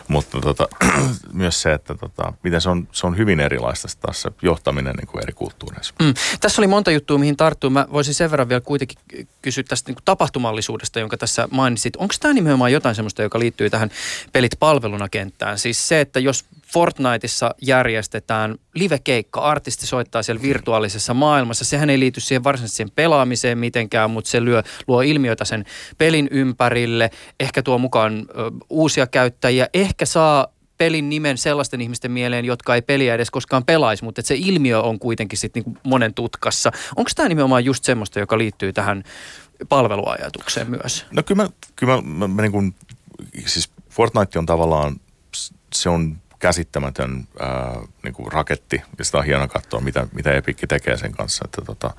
Mutta tota, myös se, että tota, miten se on, se on hyvin erilaista taas se johtaminen niin kuin eri kulttuureissa. Mm. Tässä oli monta juttua, mihin tarttuu. Mä voisin sen verran vielä kuitenkin kysyä tästä niin kuin tapahtumallisuudesta, jonka tässä mainitsit. Onko tämä nimenomaan jotain sellaista, joka liittyy tähän pelit palveluna kenttään? Siis se, että jos Fortniteissa järjestetään live-keikka, artisti soittaa siellä virtuaalisessa maailmassa, sehän ei liity siihen varsinaisesti siihen pelaamiseen mitenkään, mutta se lyö, luo ilmiötä sen pelin ympärille, ehkä tuo mukaan ö, uusia käyttäjiä, ehkä saa pelin nimen sellaisten ihmisten mieleen, jotka ei peliä edes koskaan pelaisi, mutta se ilmiö on kuitenkin sitten niinku monen tutkassa. Onko tämä nimenomaan just semmoista, joka liittyy tähän palveluajatukseen myös? No kyllä mä, kyllä mä, mä, mä niin kuin, siis Fortnite on tavallaan, se on käsittämätön ää, niin kuin raketti ja sitä on hieno katsoa, mitä, mitä Epic tekee sen kanssa. Että tota,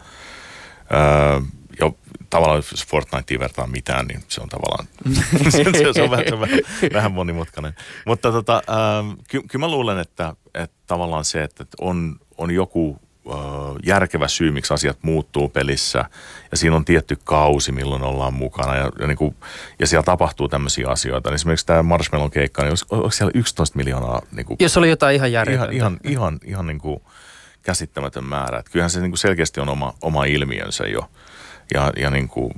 ää, ja tavallaan jos Fortniteen vertaa mitään, niin se on tavallaan, se, se on vähän, se on vähän, vähän monimutkainen. Mutta tota, ää, ky, kyllä mä luulen, että, että tavallaan se, että on, on joku järkevä syy, miksi asiat muuttuu pelissä. Ja siinä on tietty kausi, milloin ollaan mukana. Ja, ja, niin kuin, ja siellä tapahtuu tämmöisiä asioita. Esimerkiksi tämä Marshmallow keikka, niin onko, onko siellä 11 miljoonaa? Niin kuin, Jos oli jotain ihan järjetöntä. ihan, ihan, ihan, ihan niin kuin käsittämätön määrä. Että kyllähän se niin kuin selkeästi on oma, oma ilmiönsä jo. Ja, ja niin kuin,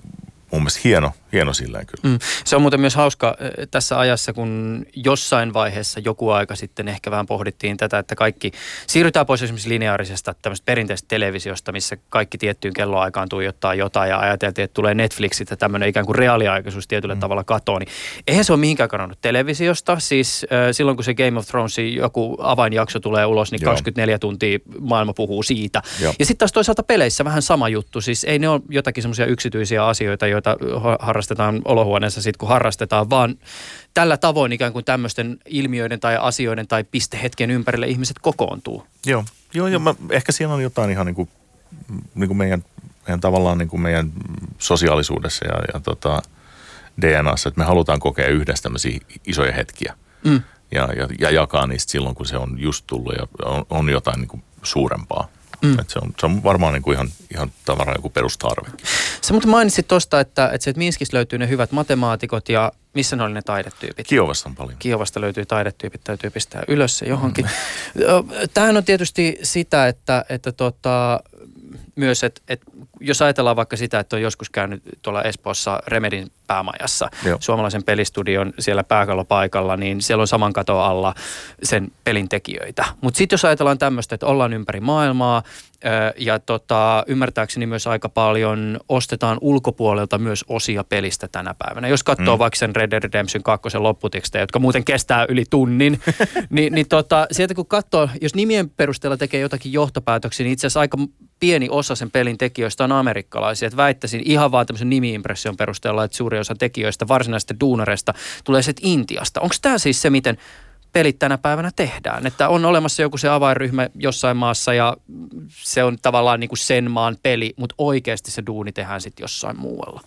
mun mielestä hieno, hieno silleen kyllä. Mm. Se on muuten myös hauska eh, tässä ajassa, kun jossain vaiheessa joku aika sitten ehkä vähän pohdittiin tätä, että kaikki siirrytään pois esimerkiksi lineaarisesta tämmöistä perinteisestä televisiosta, missä kaikki tiettyyn kelloaikaan tuijottaa jotain ja ajateltiin, että tulee Netflixit ja tämmöinen ikään kuin reaaliaikaisuus tietyllä mm. tavalla katoa, niin eihän se ole mihinkään kadonnut televisiosta. Siis äh, silloin kun se Game of Thronesin joku avainjakso tulee ulos, niin Joo. 24 tuntia maailma puhuu siitä. Joo. Ja sitten taas toisaalta peleissä vähän sama juttu. Siis ei ne ole jotakin semmoisia yksityisiä asioita, joita ha- harrastetaan olohuoneessa sitten kun harrastetaan, vaan tällä tavoin ikään kuin tämmöisten ilmiöiden tai asioiden tai pistehetken ympärille ihmiset kokoontuu. Joo, joo ja mä, ehkä siinä on jotain ihan niin kuin, niin kuin meidän, meidän tavallaan niin kuin meidän sosiaalisuudessa ja, ja tota DNAssa, että me halutaan kokea yhdessä tämmöisiä isoja hetkiä Mm. ja, ja, ja jakaa niistä silloin, kun se on just tullut ja on, on jotain niin kuin suurempaa. Mm. Et se, on, se on varmaan niin kuin ihan, ihan tavallaan joku perustarve. Sä mutta mainitsit tuosta, että, että, että Minskissä löytyy ne hyvät matemaatikot ja missä ne oli ne taidetyypit? Kiovassa on paljon. Kiovasta löytyy taidetyypit, täytyy pistää ylös se johonkin. Ö, Tämähän on tietysti sitä, että, että tota, myös, että, että jos ajatellaan vaikka sitä, että on joskus käynyt tuolla Espoossa Remedin päämajassa, Joo. suomalaisen pelistudion siellä pääkallopaikalla, niin siellä on saman katon alla sen pelin tekijöitä. Mutta sitten jos ajatellaan tämmöistä, että ollaan ympäri maailmaa ja tota, ymmärtääkseni myös aika paljon ostetaan ulkopuolelta myös osia pelistä tänä päivänä. Jos katsoo mm. vaikka sen Red Dead Redemption 2 lopputekstejä, jotka muuten kestää yli tunnin, niin, niin tota, sieltä kun katsoo, jos nimien perusteella tekee jotakin johtopäätöksiä, niin itse asiassa aika pieni osa sen pelin tekijöistä on amerikkalaisia. Et väittäisin ihan vaan tämmöisen nimiimpression perusteella, että suuri osa tekijöistä, varsinaisista duunareista, tulee sitten Intiasta. Onko tämä siis se, miten pelit tänä päivänä tehdään? Että on olemassa joku se avainryhmä jossain maassa ja se on tavallaan niin kuin sen maan peli, mutta oikeasti se duuni tehdään sitten jossain muualla.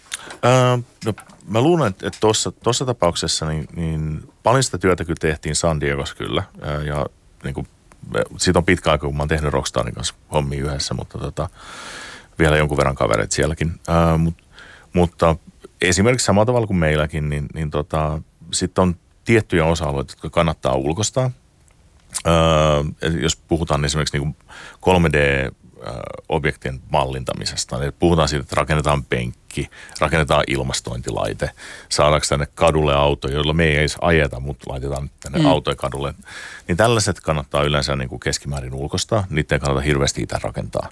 Öö, no, mä luulen, että tuossa, tapauksessa niin, niin paljon sitä työtä kyllä tehtiin San Diegossa kyllä. Ja niin kuin, siitä on pitkä aika, kun mä oon tehnyt Rockstarin kanssa hommia yhdessä, mutta tota, vielä jonkun verran kavereita sielläkin. Öö, mut, mutta esimerkiksi samalla tavalla kuin meilläkin, niin, niin tota, sitten on tiettyjä osa-alueita, jotka kannattaa ulkostaa. Öö, jos puhutaan esimerkiksi niin 3D-objektien mallintamisesta, niin puhutaan siitä, että rakennetaan penkki, rakennetaan ilmastointilaite, saadaanko tänne kadulle auto, jolla me ei edes ajeta, mutta laitetaan tänne mm. autoja kadulle. Niin tällaiset kannattaa yleensä niin kuin keskimäärin ulkostaa, niitä ei kannata hirveästi itse rakentaa.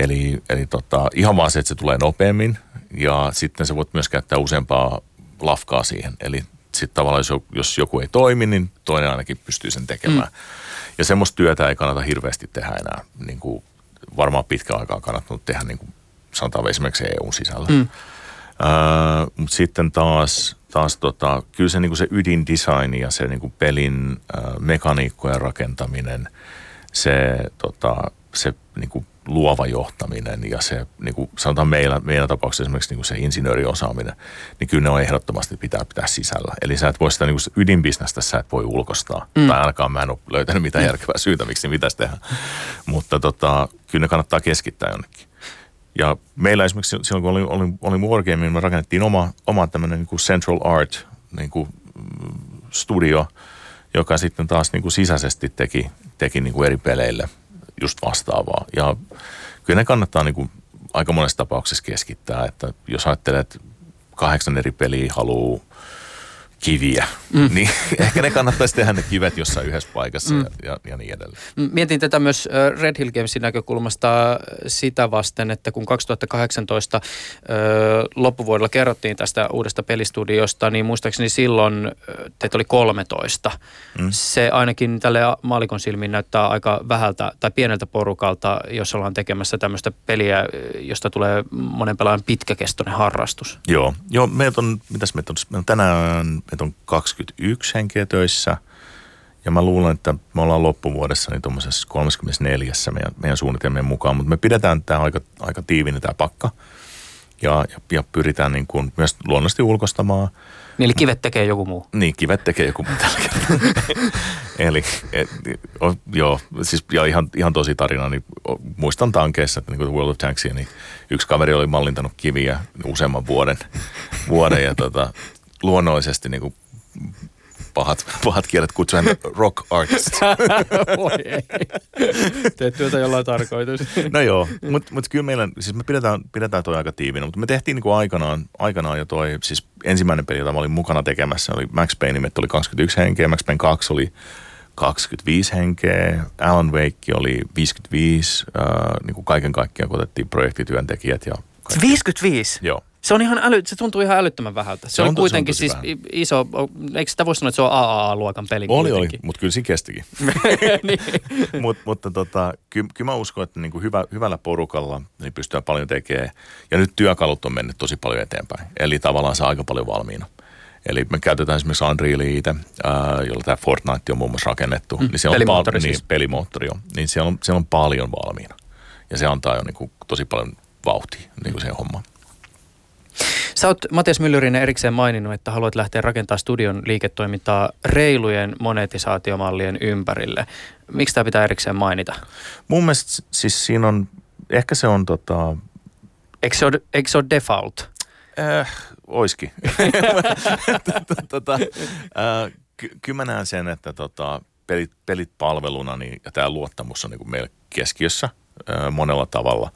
Eli, eli tota, ihan vaan se, että se tulee nopeammin ja sitten sä voit myös käyttää useampaa lafkaa siihen. Eli sitten tavallaan jos, jos joku ei toimi, niin toinen ainakin pystyy sen tekemään. Mm. Ja semmoista työtä ei kannata hirveästi tehdä enää. Niin kuin varmaan pitkä aikaa kannattanut tehdä niin kuin sanotaan esimerkiksi EUn sisällä. Mm. Öö, Mutta sitten taas, taas tota, kyllä se, niin kuin se ydindesign ja se niin kuin pelin äh, mekaniikkojen rakentaminen, se, tota, se niin kuin luova johtaminen ja se, niin kuin sanotaan meillä, meidän tapauksessa esimerkiksi niin kuin se insinööriosaaminen, niin kyllä ne on ehdottomasti pitää pitää sisällä. Eli sä et voi sitä niin kuin ydinbisnestä sä et voi ulkostaa. Mm. Tai ainakaan mä en ole löytänyt mitään järkevää syytä, miksi niin pitäisi tehdä. Mutta tota, kyllä ne kannattaa keskittää jonnekin. Ja meillä esimerkiksi silloin, kun oli, oli, oli Wargame, niin me rakennettiin oma, oma tämmöinen niin kuin Central Art niin kuin mm, studio, joka sitten taas niin kuin sisäisesti teki, teki niin kuin eri peleille just vastaavaa. Ja kyllä ne kannattaa niin kuin aika monessa tapauksessa keskittää, että jos ajattelet, että kahdeksan eri peliä haluaa kiviä, mm. niin ehkä ne kannattaisi tehdä ne kivet jossain yhdessä paikassa mm. ja, ja niin edelleen. Mietin tätä myös Red Hill Gamesin näkökulmasta sitä vasten, että kun 2018 loppuvuodella kerrottiin tästä uudesta pelistudiosta, niin muistaakseni silloin teitä oli 13. Mm. Se ainakin tälle maalikon silmiin näyttää aika vähältä tai pieneltä porukalta, jos ollaan tekemässä tämmöistä peliä, josta tulee monen pelaajan pitkäkestoinen harrastus. Joo, Joo meitä on, mitäs meitä on, me on tänään meitä on 21 henkeä töissä. Ja mä luulen, että me ollaan loppuvuodessa niin tuommoisessa 34 meidän, meidän suunnitelmien mukaan, mutta me pidetään tämä aika, aika tiivinen tämä pakka ja, ja, ja pyritään niin kuin myös luonnollisesti ulkostamaan. Niin eli kivet tekee joku muu? Niin, kivet tekee joku muu tällä kertaa. eli et, o, joo, siis ja ihan, ihan tosi tarina, niin o, muistan tankeissa, että niin kuin World of Tanksia, niin yksi kaveri oli mallintanut kiviä useamman vuoden, vuoden ja tota, luonnollisesti niin kuin pahat, pahat kielet kutsuen rock artist. Voi ei. Teet työtä jollain tarkoitus. no joo, mutta mut kyllä meillä, siis me pidetään, pidetään toi aika tiivinä, mutta me tehtiin niin kuin aikanaan, aikanaan jo toi, siis ensimmäinen peli, jota mä olin mukana tekemässä, oli Max Payne, niin oli 21 henkeä, Max Payne 2 oli 25 henkeä, Alan Wake oli 55, äh, niin kuin kaiken kaikkiaan kun otettiin projektityöntekijät. Ja 55? Joo. Se on ihan äly, se tuntuu ihan älyttömän vähältä. Se, se oli kuitenkin siis vähän. iso, eikö sitä voi sanoa, että se on AAA-luokan peli Oli, kuitenkin. oli, mutta kyllä siinä kestikin. niin. Mut, mutta tota, kyllä, kyllä mä uskon, että niin kuin hyvä, hyvällä porukalla niin pystyy paljon tekemään. Ja nyt työkalut on mennyt tosi paljon eteenpäin. Eli tavallaan se aika paljon valmiina. Eli me käytetään esimerkiksi Unrealia itse, jolla tämä Fortnite on muun muassa rakennettu. Mm, niin se on pelimoottori pal- siis. Niin, pelimoottori on. Niin siellä on, siellä on paljon valmiina. Ja se antaa jo niin kuin tosi paljon vauhtia niin kuin siihen hommaan. Sä oot Matias Myllyrinen erikseen maininnut, että haluat lähteä rakentamaan studion liiketoimintaa reilujen monetisaatiomallien ympärille. Miksi tämä pitää erikseen mainita? Mun mielestä siis siinä on, ehkä se on tota... Eikö se ole, eikö se ole default? Äh, oiski. tota, äh, ky- kyllä mä näen sen, että tota, pelit, pelit palveluna niin, ja tämä luottamus on niin kuin meillä keskiössä äh, monella tavalla.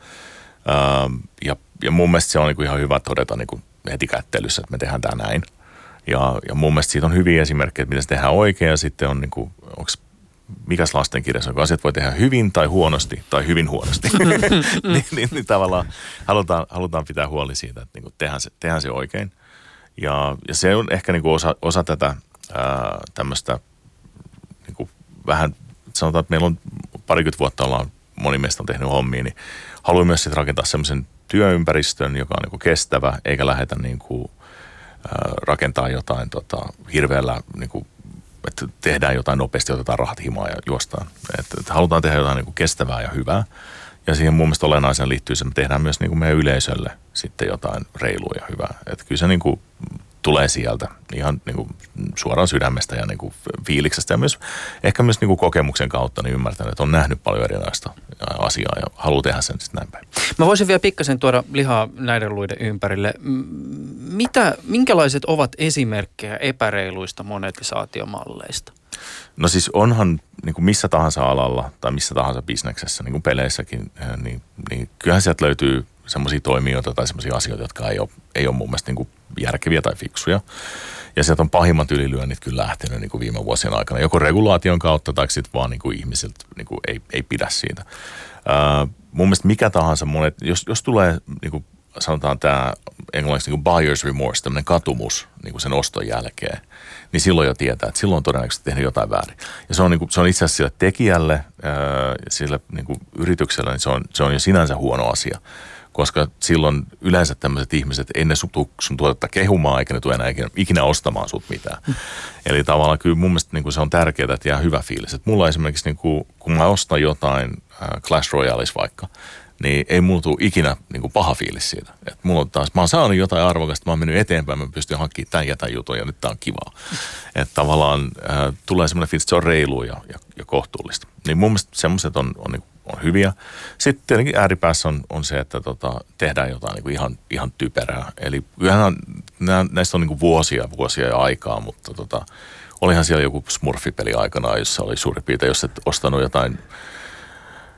Äh, ja ja mun mielestä se on niin kuin ihan hyvä todeta niin kuin heti kättelyssä, että me tehdään tämä näin. Ja, ja mun mielestä siitä on hyviä esimerkkejä, että miten se tehdään oikein ja sitten on niin kuin, onko mikäs lastenkirjassa, kun asiat voi tehdä hyvin tai huonosti tai hyvin huonosti. niin, niin, niin, tavallaan halutaan, halutaan pitää huoli siitä, että niin kuin tehdään, se, tehdään se oikein. Ja, ja se on ehkä niin kuin osa, osa tätä ää, tämmöistä niin kuin vähän, sanotaan, että meillä on parikymmentä vuotta ollaan, moni meistä on tehnyt hommia, niin haluan myös sitten rakentaa semmoisen työympäristön, joka on niin kuin kestävä, eikä lähdetä niin kuin, rakentaa jotain tota, hirveällä, niin kuin, että tehdään jotain nopeasti, otetaan rahat himaa ja juostaan. Että, että halutaan tehdä jotain niin kuin kestävää ja hyvää. Ja siihen mun mielestä olennaisen liittyy se, että me tehdään myös niin kuin meidän yleisölle sitten jotain reilua ja hyvää. Että kyllä se niin kuin tulee sieltä ihan niin kuin suoraan sydämestä ja niin kuin fiiliksestä ja myös, ehkä myös niin kuin kokemuksen kautta niin ymmärtänyt, että on nähnyt paljon erilaista asiaa ja haluaa tehdä sen sitten näin päin. Mä voisin vielä pikkasen tuoda lihaa näiden luiden ympärille. Mitä, minkälaiset ovat esimerkkejä epäreiluista monetisaatiomalleista? No siis onhan niin kuin missä tahansa alalla tai missä tahansa bisneksessä, niin kuin peleissäkin, niin, niin kyllähän sieltä löytyy semmoisia toimijoita tai semmoisia asioita, jotka ei ole, ei ole mun mielestä niin kuin järkeviä tai fiksuja. Ja sieltä on pahimmat ylilyönnit kyllä lähtenyt niin kuin viime vuosien aikana, joko regulaation kautta tai sitten vaan niin kuin ihmisiltä niin kuin ei, ei pidä siitä. Ää, mun mielestä mikä tahansa, monet, jos, jos tulee niin kuin sanotaan tämä englanniksi niin kuin buyer's remorse, tämmöinen katumus niin kuin sen oston jälkeen, niin silloin jo tietää, että silloin on todennäköisesti tehnyt jotain väärin. Ja se on, niin kuin, se on itse asiassa sille tekijälle, sille niin kuin yritykselle, niin se on, se on jo sinänsä huono asia koska silloin yleensä tämmöiset ihmiset, ei ne sun tuotetta kehumaan, eikä ne tule enää ikinä, ikinä ostamaan sut mitään. Mm. Eli tavallaan kyllä mun mielestä niin kuin se on tärkeää, että jää hyvä fiilis. Et mulla esimerkiksi, niin kuin, kun mä ostan jotain äh, Clash Royaleissa vaikka, niin ei mulla tule ikinä niin kuin paha fiilis siitä. Et mulla on taas, mä oon saanut jotain arvokasta, mä oon mennyt eteenpäin, mä pystyn hankkimaan tämän ja tämän jutun ja nyt tää on kivaa. Että tavallaan äh, tulee semmoinen fiilis, että se on reilu ja, ja, ja kohtuullista. Niin mun mielestä semmoiset on, on, niin on hyviä. Sitten tietenkin ääripäässä on, on se, että tota, tehdään jotain niin kuin ihan, ihan typerää. Eli kyllähän näistä on niin kuin vuosia vuosia ja aikaa, mutta tota, olihan siellä joku smurfipeli aikanaan, jossa oli suurin piirtein, jos et ostanut jotain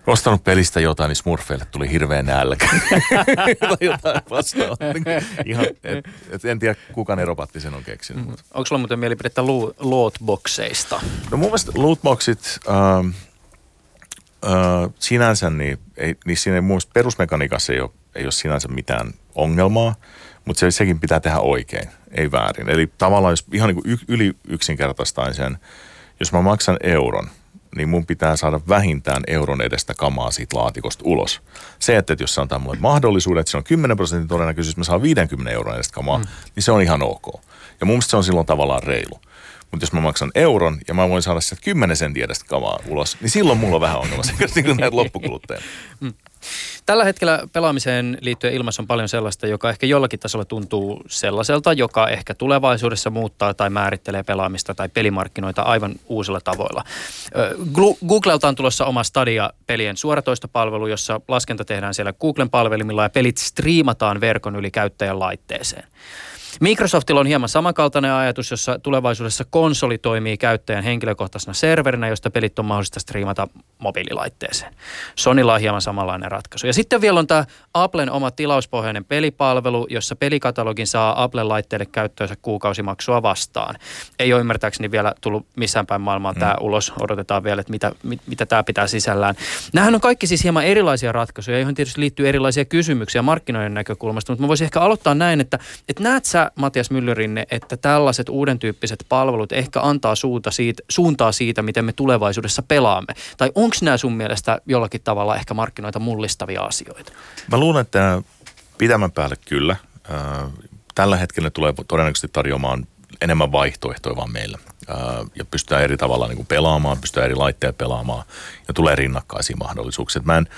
ostanut pelistä jotain, niin Smurfeille tuli hirveän nälkä. tai jotain vastaavaa. Ihan, et, et en tiedä, kuka ne robatti sen on keksinyt. Mm. Onko sulla muuten mielipidettä lootboxeista? No mun mielestä lootboxit, äh, äh, sinänsä, niin, ei, niin siinä mun perusmekaniikassa ei ole, ei ole sinänsä mitään ongelmaa, mutta se, sekin pitää tehdä oikein, ei väärin. Eli tavallaan jos ihan niin kuin yli yksinkertaistain sen, jos mä maksan euron – niin mun pitää saada vähintään euron edestä kamaa siitä laatikosta ulos. Se, että jos se antaa mulle mahdollisuuden, että se on 10 prosentin todennäköisyys, että mä saan 50 euron edestä kamaa, mm. niin se on ihan ok. Ja mun mielestä se on silloin tavallaan reilu. Mutta jos mä maksan euron ja mä voin saada sieltä 10 sentin edestä kamaa ulos, niin silloin mulla on vähän ongelma sen niin näitä loppukuluttajia. Mm. Tällä hetkellä pelaamiseen liittyen ilmassa on paljon sellaista, joka ehkä jollakin tasolla tuntuu sellaiselta, joka ehkä tulevaisuudessa muuttaa tai määrittelee pelaamista tai pelimarkkinoita aivan uusilla tavoilla. Googlelta on tulossa oma Stadia-pelien suoratoistopalvelu, jossa laskenta tehdään siellä Googlen palvelimilla ja pelit striimataan verkon yli käyttäjän laitteeseen. Microsoftilla on hieman samankaltainen ajatus, jossa tulevaisuudessa konsoli toimii käyttäjän henkilökohtaisena serverinä, josta pelit on mahdollista striimata mobiililaitteeseen. Sonylla on hieman samanlainen ratkaisu. Ja sitten vielä on tämä Applen oma tilauspohjainen pelipalvelu, jossa pelikatalogin saa Applen laitteille käyttöönsä kuukausimaksua vastaan. Ei ole ymmärtääkseni vielä tullut missään päin maailmaan mm. tämä ulos. Odotetaan vielä, että mitä, mit, mitä tämä pitää sisällään. Nämähän on kaikki siis hieman erilaisia ratkaisuja, joihin tietysti liittyy erilaisia kysymyksiä markkinoiden näkökulmasta, mutta mä voisin ehkä aloittaa näin, että, että näet sä Matias Myllyrinne, että tällaiset uuden tyyppiset palvelut ehkä antaa suunta siitä, suuntaa siitä, miten me tulevaisuudessa pelaamme? Tai onko nämä sun mielestä jollakin tavalla ehkä markkinoita mullistavia asioita? Mä luulen, että pidemmän päälle kyllä. Tällä hetkellä tulee todennäköisesti tarjoamaan enemmän vaihtoehtoja vaan meillä. Ja pystytään eri tavalla niin kuin pelaamaan, pystytään eri laitteet pelaamaan ja tulee rinnakkaisia mahdollisuuksia. Mä en,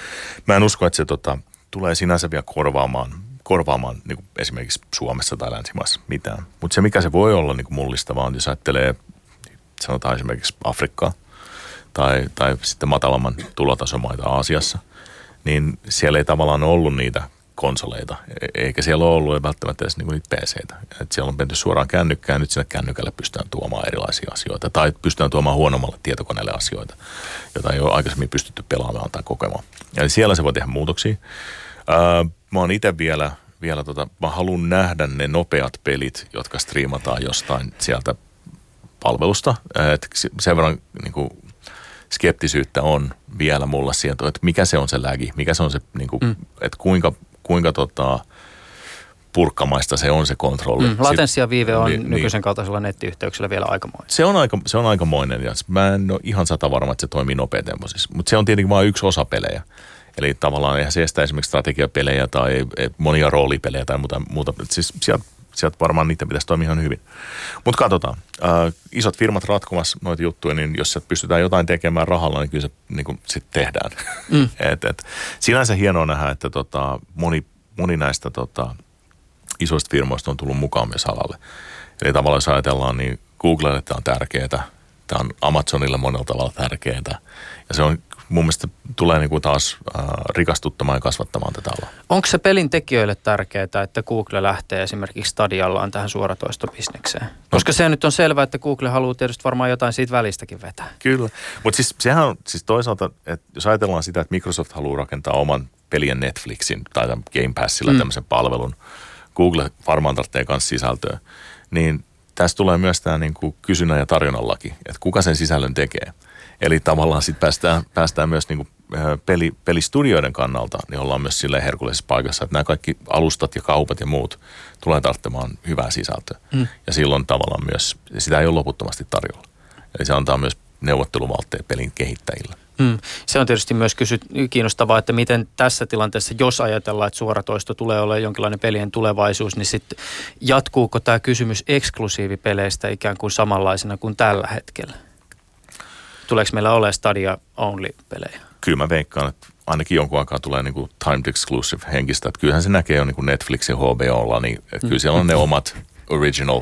mä en usko, että se tota, tulee sinänsä vielä korvaamaan korvaamaan niin kuin esimerkiksi Suomessa tai länsimaissa mitään. Mutta se, mikä se voi olla niin kuin mullistavaa, on, jos ajattelee, sanotaan esimerkiksi Afrikkaa tai, tai sitten matalamman tulotasomaita Aasiassa, niin siellä ei tavallaan ollut niitä konsoleita, e- eikä siellä ole ollut välttämättä edes niinku niitä PCitä. Et siellä on menty suoraan kännykkään ja nyt sinne kännykälle pystytään tuomaan erilaisia asioita tai pystytään tuomaan huonommalle tietokoneelle asioita, joita ei ole aikaisemmin pystytty pelaamaan tai kokemaan. Eli siellä se voi tehdä muutoksia. Öö, mä oon itse vielä, vielä tota, mä haluan nähdä ne nopeat pelit, jotka striimataan jostain sieltä palvelusta. Et sen verran niin kuin, skeptisyyttä on vielä mulla siihen, että mikä se on se lägi, mikä se on se, niin kuin, mm. että kuinka, kuinka tota, purkkamaista se on se kontrolli. Mm, latenssi ja viive on niin, nykyisen kaltaisella nettiyhteyksellä vielä aikamoinen. Se on, aika, se on aikamoinen ja mä en ole ihan sata varma, että se toimii nopeatempoisesti, mutta se on tietenkin vain yksi osa pelejä. Eli tavallaan eihän se estää esimerkiksi strategiapelejä tai monia roolipelejä tai muuta. muuta. Siis sieltä, sieltä varmaan niitä pitäisi toimia ihan hyvin. Mutta katsotaan. Äh, isot firmat ratkomassa noita juttuja, niin jos sieltä pystytään jotain tekemään rahalla, niin kyllä se niin sitten tehdään. Mm. et, et, sinänsä hienoa nähdä, että tota, moni, moni näistä tota, isoista firmoista on tullut mukaan myös alalle. Eli tavallaan jos ajatellaan, niin Googlelle tämä on tärkeää, tämä on Amazonille monella tavalla tärkeää. Ja se on mun mielestä tulee niin kuin taas äh, rikastuttamaan ja kasvattamaan tätä alaa. Onko se pelin tekijöille tärkeää, että Google lähtee esimerkiksi stadiallaan tähän suoratoistobisnekseen? No. Koska se nyt on selvää, että Google haluaa tietysti varmaan jotain siitä välistäkin vetää. Kyllä, mutta siis sehän on siis toisaalta, että jos ajatellaan sitä, että Microsoft haluaa rakentaa oman pelien Netflixin tai Game Passilla mm. tämmöisen palvelun, Google varmaan tarvitsee myös sisältöä, niin tässä tulee myös tämä niin kuin kysynnän ja tarjonnan laki, että kuka sen sisällön tekee. Eli tavallaan sitten päästään, päästään myös niin kuin peli, pelistudioiden kannalta, niin ollaan myös sille herkullisessa paikassa, että nämä kaikki alustat ja kaupat ja muut tulee tarvitsemaan hyvää sisältöä. Mm. Ja silloin tavallaan myös, sitä ei ole loputtomasti tarjolla. Eli se antaa myös neuvotteluvaltteja pelin kehittäjillä. Mm. Se on tietysti myös kysy- kiinnostavaa, että miten tässä tilanteessa, jos ajatellaan, että suoratoisto tulee olemaan jonkinlainen pelien tulevaisuus, niin sitten jatkuuko tämä kysymys eksklusiivipeleistä ikään kuin samanlaisena kuin tällä hetkellä? Tuleeko meillä olemaan Stadia only-pelejä? Kyllä mä veikkaan, että ainakin jonkun aikaa tulee niin kuin timed exclusive henkistä. Että kyllähän se näkee jo niin kuin Netflix ja HBOlla, niin että kyllä siellä on ne omat original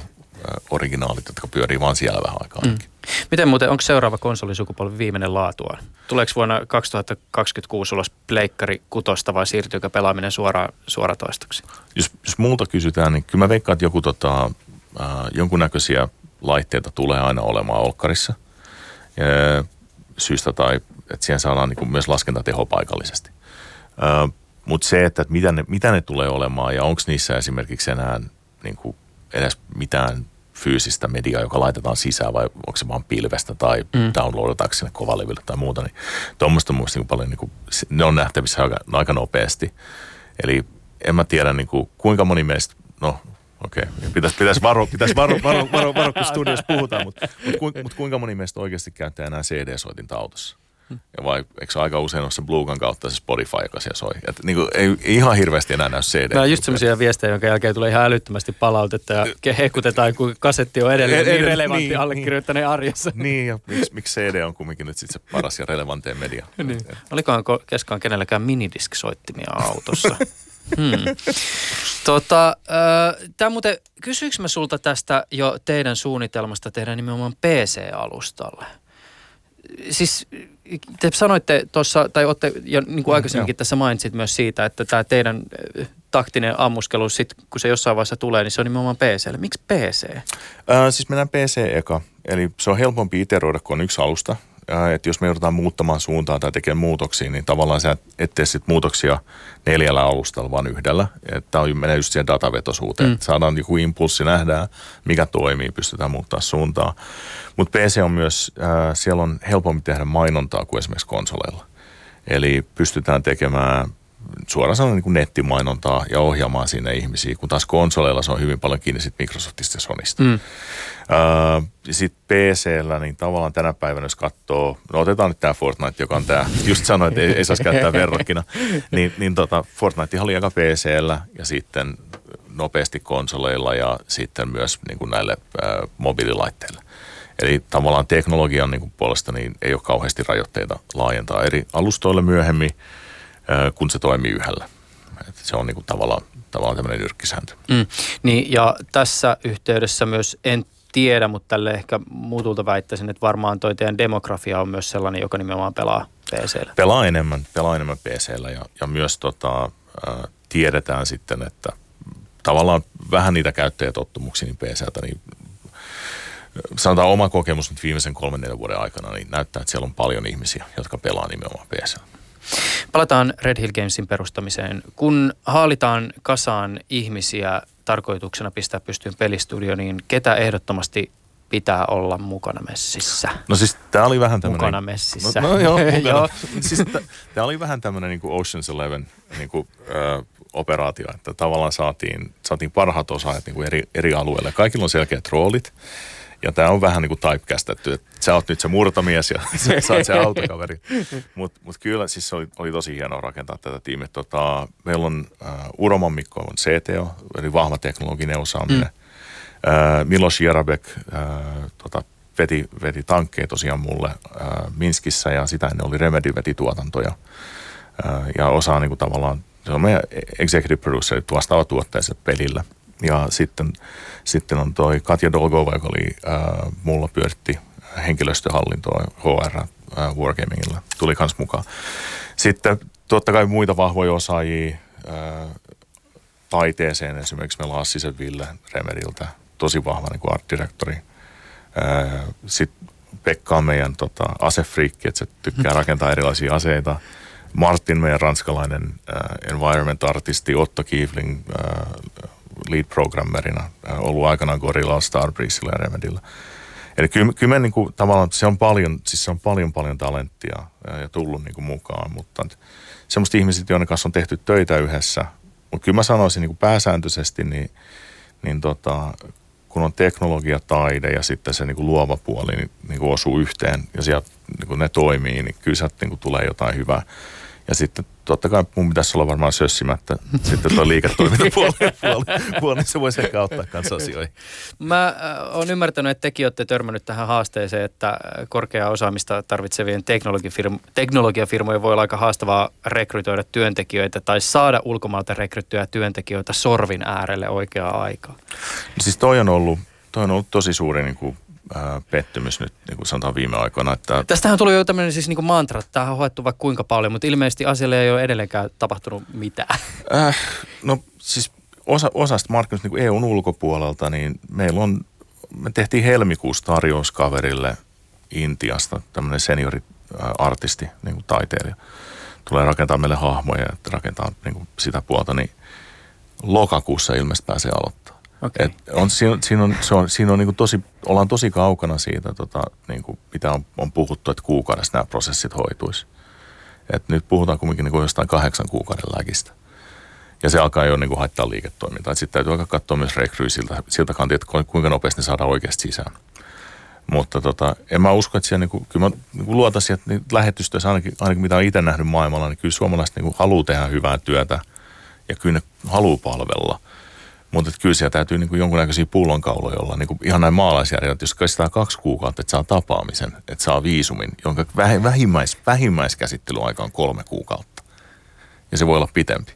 originaalit, jotka pyörii vaan siellä vähän aikaa mm. Miten muuten, onko seuraava konsolisukupolvi viimeinen laatua? Tuleeko vuonna 2026 ulos pleikkari kutosta vai siirtyykö pelaaminen suoraan suoratoistoksi? Jos, jos multa kysytään, niin kyllä mä veikkaan, että joku tota, äh, jonkunnäköisiä laitteita tulee aina olemaan olkkarissa. Ja, syystä tai, että siihen saadaan niin kuin myös laskentateho paikallisesti. Äh, Mutta se, että mitä ne, mitä ne tulee olemaan ja onko niissä esimerkiksi enää niin kuin edes mitään fyysistä mediaa, joka laitetaan sisään vai onko se vaan pilvestä tai mm. downloadataanko sinne kovalevylle tai muuta, niin tuommoista on niin paljon, niin kuin, ne on nähtävissä aika, aika nopeasti. Eli en mä tiedä niin kuin, kuinka moni meistä, no okei, okay. pitäisi, pitäisi varo, pitäisi varo, varo, varo, varo, kun studiossa puhutaan, mutta, mutta, mutta kuinka moni meistä oikeasti käyttää enää CD-soitinta autossa? Ja vai eikö se aika usein ole se Bluegan kautta se Spotify, joka siellä soi? Et niin kuin, ei, ei, ihan hirveästi enää näy CD. Nämä on just sellaisia viestejä, jonka jälkeen tulee ihan älyttömästi palautetta ja hehkutetaan, kun kasetti on edelleen niin relevantti niin, allekirjoittaneen niin, arjessa. Niin, ja miksi, miksi CD on kumminkin nyt sitten se paras ja relevantein media? niin. Olikohan keskaan kenelläkään minidisk-soittimia autossa? Hmm. Tota, tämä muuten, kysyykö mä sulta tästä jo teidän suunnitelmasta tehdä nimenomaan PC-alustalle? Siis te sanoitte tuossa, tai olette jo niin kuin mm, aikaisemminkin mm, tässä mainitsit myös siitä, että tämä teidän taktinen ammuskelu, sit, kun se jossain vaiheessa tulee, niin se on nimenomaan PC. Miksi PC? Äh, siis mennään PC eka. Eli se on helpompi iteroida, kun on yksi alusta. Äh, että jos me joudutaan muuttamaan suuntaa tai tekemään muutoksia, niin tavallaan sä et tee sit muutoksia neljällä alustalla, vaan yhdellä. Tämä on menee just siihen datavetosuuteen. Mm. Saadaan joku impulssi, nähdään mikä toimii, pystytään muuttaa suuntaa. Mutta PC on myös, äh, siellä on helpompi tehdä mainontaa kuin esimerkiksi konsoleilla. Eli pystytään tekemään suoraan sanoen niin nettimainontaa ja ohjaamaan sinne ihmisiä, kun taas konsoleilla se on hyvin paljon kiinni sit Microsoftista ja Sonista. Mm. Sitten PCllä, niin tavallaan tänä päivänä, jos katsoo, no otetaan nyt tämä Fortnite, joka on tämä, just sanoin, että ei, ei saisi käyttää verrokkina, niin, niin tota, Fortnite oli aika PCllä ja sitten nopeasti konsoleilla ja sitten myös niin kuin näille uh, mobiililaitteille. Eli tavallaan teknologian niin kuin puolesta niin ei ole kauheasti rajoitteita laajentaa eri alustoille myöhemmin – kun se toimii yhdellä. Et se on niin kuin tavallaan, tavallaan tämmöinen nyrkkisääntö. Mm. Niin, ja tässä yhteydessä myös en tiedä, mutta tälle ehkä muutulta väittäisin, että varmaan toi teidän demografia on myös sellainen, joka nimenomaan pelaa PCllä. Pelaa enemmän, pelaa enemmän PCllä ja, ja myös tota, äh, tiedetään sitten, että tavallaan vähän niitä käyttäjätottumuksia niin PCltä, niin sanotaan oma kokemus nyt viimeisen kolmen neljän vuoden aikana, niin näyttää, että siellä on paljon ihmisiä, jotka pelaa nimenomaan PCllä. Palataan Red Hill Gamesin perustamiseen. Kun haalitaan kasaan ihmisiä tarkoituksena pistää pystyyn pelistudio, niin ketä ehdottomasti pitää olla mukana messissä? No siis tämä oli vähän tämmöinen... Mukana messissä. No, no joo, joo. siis tämä oli vähän tämmöinen niin Ocean's Eleven niin kuin, ö, operaatio, että tavallaan saatiin, saatiin parhaat osaajat niin kuin eri, eri alueille. Kaikilla on selkeät roolit. Ja tämä on vähän niin kuin typecastetty, että sä oot nyt se murtomies ja sä oot se autokaveri. Mutta mut kyllä siis oli, oli tosi hienoa rakentaa tätä tiimiä. Tota, meillä on uh, Uroman Mikko on CTO, eli vahva teknologinen osaaminen. Mm. Uh, Milos Jerabek uh, tota, veti, veti tankkeja tosiaan mulle uh, Minskissä ja sitä ennen oli Remedy veti tuotantoja. Uh, ja osaa niin kuin tavallaan, se on meidän executive producer, vastaava tuotteessa pelillä – ja sitten, sitten on toi Katja Dolgova, joka oli äh, mulla pyöritti henkilöstöhallintoa HR äh, Wargamingilla. Tuli kans mukaan. Sitten totta kai muita vahvoja osaajia äh, taiteeseen. Esimerkiksi meillä on Assisen Ville Remeriltä, tosi vahva niin kuin art directori. Äh, Sitten Pekka on meidän tota, asefriikki, että se tykkää mm. rakentaa erilaisia aseita. Martin, meidän ranskalainen äh, environment artisti, Otto Kiefling, äh, lead-programmerina äh, ollut aikanaan Gorilla, Starbreezilla ja Remedyllä. Eli kyllä, kyllä me niin kuin, tavallaan, se on paljon, siis se on paljon paljon talenttia äh, ja tullut niin kuin mukaan, mutta semmoista ihmiset, joiden kanssa on tehty töitä yhdessä, mutta kyllä mä sanoisin niin kuin pääsääntöisesti, niin, niin tota, kun on teknologia, taide ja sitten se niin kuin luova puoli niin, niin kuin osuu yhteen ja sieltä niin kuin ne toimii, niin kyllä sieltä niin kuin tulee jotain hyvää. Ja sitten totta kai mun pitäisi olla varmaan sössimättä sitten tuo liiketoimintapuoli, puoli, puoli, niin se voisi ehkä auttaa kanssa asioihin. Mä äh, oon ymmärtänyt, että tekin olette törmännyt tähän haasteeseen, että äh, korkeaa osaamista tarvitsevien teknologiafirmojen voi olla aika haastavaa rekrytoida työntekijöitä tai saada ulkomailta rekryttyjä työntekijöitä sorvin äärelle oikeaa aikaa. Siis toi on ollut, toi on ollut tosi suuri niin kuin pettymys nyt, niin kuin sanotaan viime aikoina. Että... Tästähän tuli jo tämmöinen siis niin kuin mantra, että tämähän on hoettu vaikka kuinka paljon, mutta ilmeisesti asialle ei ole edelleenkään tapahtunut mitään. Äh, no siis osa, osasta markkinoista niin EUn ulkopuolelta, niin meillä on, me tehtiin helmikuussa tarjous kaverille Intiasta, tämmöinen seniori-artisti, niin kuin taiteilija. Tulee rakentaa meille hahmoja ja rakentaa niin kuin sitä puolta, niin lokakuussa ilmeisesti pääsee aloittamaan. On, siinä, siinä on, se on, siinä on niin tosi, ollaan tosi kaukana siitä, tota, niin kuin mitä on, on puhuttu, että kuukaudessa nämä prosessit hoituisi. Et nyt puhutaan kuitenkin niin kuin jostain kahdeksan kuukauden läkistä. Ja se alkaa jo niin kuin haittaa liiketoimintaa. Sitten täytyy aika katsoa myös rekryy siltä, siltä kantilta, että kuinka nopeasti ne saadaan oikeasti sisään. Mutta tota, en mä usko, että siellä niin kuin, kyllä mä niin luotan siihen, että niin lähetystöissä ainakin, ainakin mitä olen itse nähnyt maailmalla, niin kyllä suomalaiset niin kuin haluaa tehdä hyvää työtä ja kyllä ne haluaa palvella. Mutta kyllä siellä täytyy niin kuin jonkunnäköisiä pullonkauloja olla. Niin kuin ihan näin maalaisjärjellä, että jos kestää kaksi kuukautta, että saa tapaamisen, että saa viisumin, jonka vähimmäis, vähimmäiskäsittelyaika on kolme kuukautta. Ja se voi olla pitempi.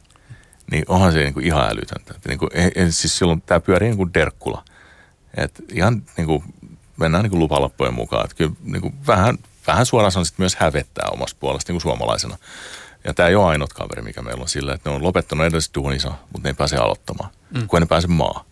Niin onhan se niin kuin ihan älytöntä. Niin kuin, siis silloin tämä pyörii niin kuin derkkula. Että ihan niin kuin, mennään niin kuin mukaan. Että kyllä niin kuin vähän, vähän suoraan on myös hävettää omasta puolesta niin kuin suomalaisena. Ja tämä ei ole ainut kaveri, mikä meillä on sillä, että ne on lopettanut edelliset duunissa, mutta ne ei pääse aloittamaan, mm. kun ne pääse maa.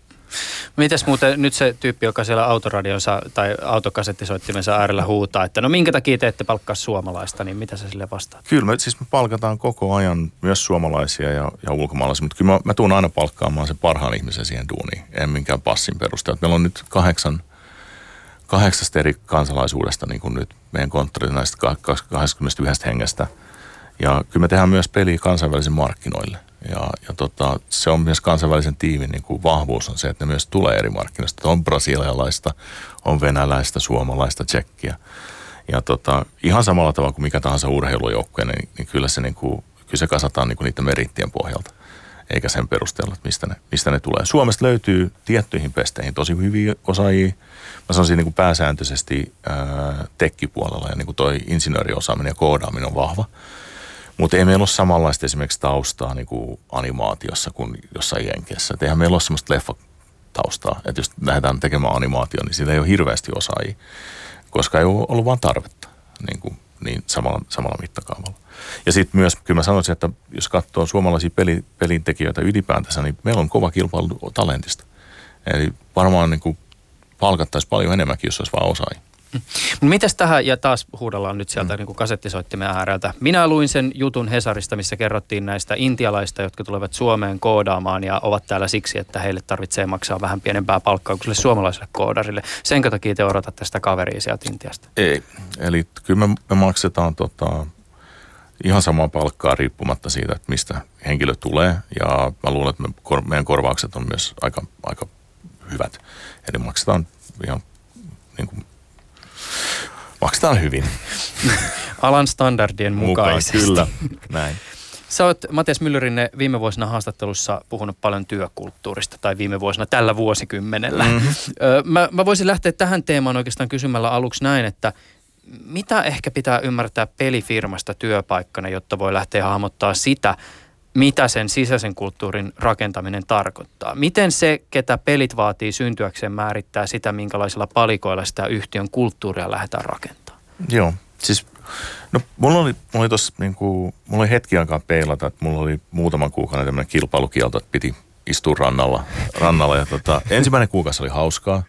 Mites muuten nyt se tyyppi, joka siellä autoradionsa tai autokasettisoittimensa äärellä huutaa, että no minkä takia te ette palkkaa suomalaista, niin mitä se sille vastaa? Kyllä me, siis me palkataan koko ajan myös suomalaisia ja, ja ulkomaalaisia, mutta kyllä mä, mä tuun aina palkkaamaan sen parhaan ihmisen siihen duuniin, en minkään passin perusteella. Meillä on nyt kahdeksan, kahdeksasta eri kansalaisuudesta niin kuin nyt meidän konttori näistä 21 hengestä – ja kyllä me tehdään myös peliä kansainvälisen markkinoille. Ja, ja tota, se on myös kansainvälisen tiimin niin kuin vahvuus on se, että ne myös tulee eri markkinoista. On brasilialaista, on venäläistä, suomalaista, tsekkiä. Ja tota, ihan samalla tavalla kuin mikä tahansa urheilujoukkue, niin, niin kyllä, se, niin kuin, kyllä se kasataan niin kuin niiden merittien pohjalta eikä sen perusteella, että mistä ne, mistä ne tulee. Suomesta löytyy tiettyihin pesteihin tosi hyviä osaajia. Mä sanoisin niin kuin pääsääntöisesti ää, tekkipuolella ja niin kuin toi insinööriosaaminen ja koodaaminen on vahva. Mutta ei meillä ole samanlaista esimerkiksi taustaa niin kuin animaatiossa kuin jossain Jenkeissä. Et eihän meillä ole sellaista leffataustaa, että jos lähdetään tekemään animaatio, niin siinä ei ole hirveästi osaajia, koska ei ole ollut vain tarvetta niin, kuin, niin samalla, samalla mittakaavalla. Ja sitten myös, kyllä mä sanoisin, että jos katsoo suomalaisia peli, pelintekijöitä ylipäätänsä, niin meillä on kova kilpailu talentista. Eli varmaan niin kuin palkattaisiin paljon enemmänkin, jos olisi vain osaajia. Mitäs tähän, ja taas huudellaan nyt sieltä mm. niin kuin kasettisoittimen ääreltä. Minä luin sen jutun Hesarista, missä kerrottiin näistä intialaista, jotka tulevat Suomeen koodaamaan ja ovat täällä siksi, että heille tarvitsee maksaa vähän pienempää palkkaa kuin sille suomalaiselle koodarille. Sen takia te odotatte sitä kaveria sieltä Intiasta? Ei, eli kyllä me, me maksetaan tota, ihan samaa palkkaa riippumatta siitä, että mistä henkilö tulee. Ja mä luulen, että me, meidän korvaukset on myös aika, aika hyvät. Eli maksetaan ihan niin kuin maksetaan hyvin. Alan standardien mukaisesti. Mukaan, kyllä, näin. Sä oot Matias Myllyrinne viime vuosina haastattelussa puhunut paljon työkulttuurista tai viime vuosina tällä vuosikymmenellä. Mm-hmm. Mä, mä voisin lähteä tähän teemaan oikeastaan kysymällä aluksi näin, että mitä ehkä pitää ymmärtää pelifirmasta työpaikkana, jotta voi lähteä hahmottaa sitä, mitä sen sisäisen kulttuurin rakentaminen tarkoittaa. Miten se, ketä pelit vaatii syntyäkseen, määrittää sitä, minkälaisilla palikoilla sitä yhtiön kulttuuria lähdetään rakentamaan? Joo, siis no mulla oli, mulla oli tossa niin kuin, mulla oli hetki aikaa peilata, että mulla oli muutaman kuukauden tämmöinen kilpailukielto, että piti istua rannalla. rannalla ja tota, ensimmäinen kuukausi oli hauskaa.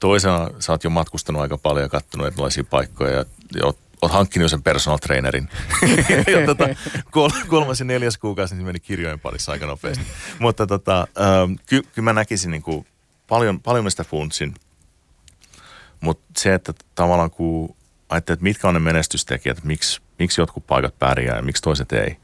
Toisena sä oot jo matkustanut aika paljon ja kattonut erilaisia paikkoja ja, ja oot hankkinut jo sen personal trainerin. ja tota, kol, kolmas ja neljäs kuukausi niin meni kirjojen parissa aika nopeasti. Mutta tota, ähm, kyllä ky mä näkisin niin kuin paljon, paljon sitä funtsin. Mutta se, että tavallaan kun ajattelet, että mitkä on ne menestystekijät, että miksi, miksi jotkut paikat pärjää ja miksi toiset ei,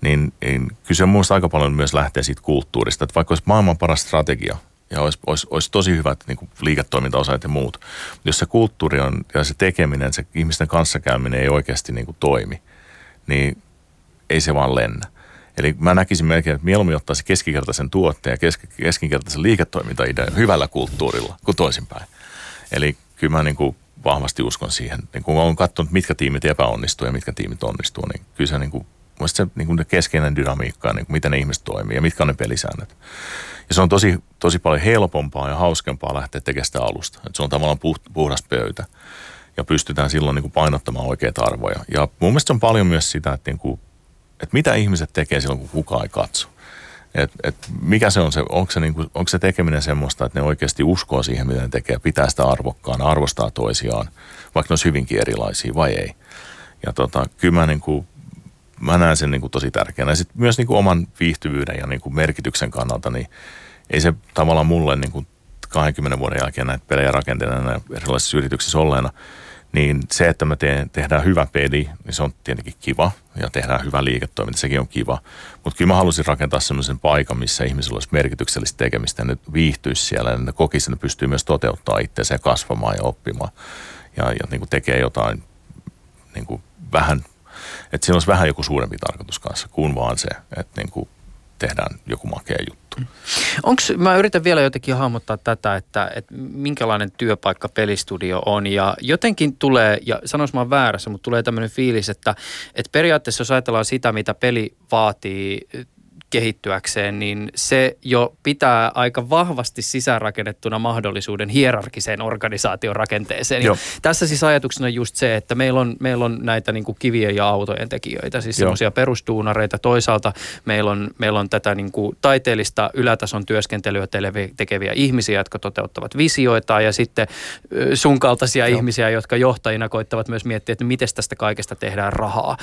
niin, niin kyllä se muista aika paljon myös lähtee siitä kulttuurista. Että vaikka olisi maailman paras strategia, ja olisi, olisi, olisi tosi hyvät niin kuin liiketoimintaosat ja muut. Jos se kulttuuri on ja se tekeminen, se ihmisten kanssakäyminen ei oikeasti niin kuin toimi, niin ei se vaan lennä. Eli mä näkisin melkein, että mieluummin ottaisi keskikertaisen tuotteen ja kesk- keskikertaisen liiketoimintaidean hyvällä kulttuurilla kuin toisinpäin. Eli kyllä mä niin kuin vahvasti uskon siihen. Niin kun olen katsonut, mitkä tiimit epäonnistuu ja mitkä tiimit onnistuu, niin kyllä se, niin kuin, se niin kuin keskeinen dynamiikka, niin kuin miten ne ihmiset toimii ja mitkä on ne pelisäännöt. Ja se on tosi, tosi paljon helpompaa ja hauskempaa lähteä tekemään sitä alusta. Että se on tavallaan puhdas pöytä ja pystytään silloin niin kuin painottamaan oikeita arvoja. Ja mun mielestä se on paljon myös sitä, että, niin kuin, että mitä ihmiset tekee silloin, kun kukaan ei katso. Et, et mikä se on se, onko se, niinku, onko se tekeminen semmoista, että ne oikeasti uskoo siihen, mitä ne tekee, pitää sitä arvokkaana, arvostaa toisiaan, vaikka ne olisi hyvinkin erilaisia vai ei. Ja tota, kyllä mä, niinku, mä näen sen niinku tosi tärkeänä. Sitten myös niinku oman viihtyvyyden ja niinku merkityksen kannalta, niin ei se tavallaan mulle niinku 20 vuoden jälkeen näitä pelejä rakenteena erilaisissa yrityksissä olleena – niin se, että me teen, tehdään hyvä peli, niin se on tietenkin kiva ja tehdään hyvä liiketoiminta, sekin on kiva. Mutta kyllä mä halusin rakentaa sellaisen paikan, missä ihmisillä olisi merkityksellistä tekemistä ja ne viihtyisi siellä ja ne kokisi, ne pystyy myös toteuttaa itseänsä ja kasvamaan ja oppimaan ja, ja niin kuin tekee jotain niin kuin vähän, että siinä olisi vähän joku suurempi tarkoitus kanssa kuin vaan se, että niin kuin tehdään joku makea juttu. Onks, mä yritän vielä jotenkin hahmottaa tätä, että, että minkälainen työpaikka pelistudio on ja jotenkin tulee, ja sanois mä väärässä, mutta tulee tämmöinen fiilis, että, että periaatteessa jos ajatellaan sitä, mitä peli vaatii kehittyäkseen, niin se jo pitää aika vahvasti sisäänrakennettuna mahdollisuuden hierarkiseen organisaation rakenteeseen. Tässä siis ajatuksena on just se, että meillä on, meillä on näitä niin kuin kivien ja autojen tekijöitä, siis semmoisia perustuunareita. Toisaalta meillä on, meillä on tätä niin kuin taiteellista ylätason työskentelyä tekeviä ihmisiä, jotka toteuttavat visioita ja sitten sun kaltaisia Joo. ihmisiä, jotka johtajina koittavat myös miettiä, että miten tästä kaikesta tehdään rahaa.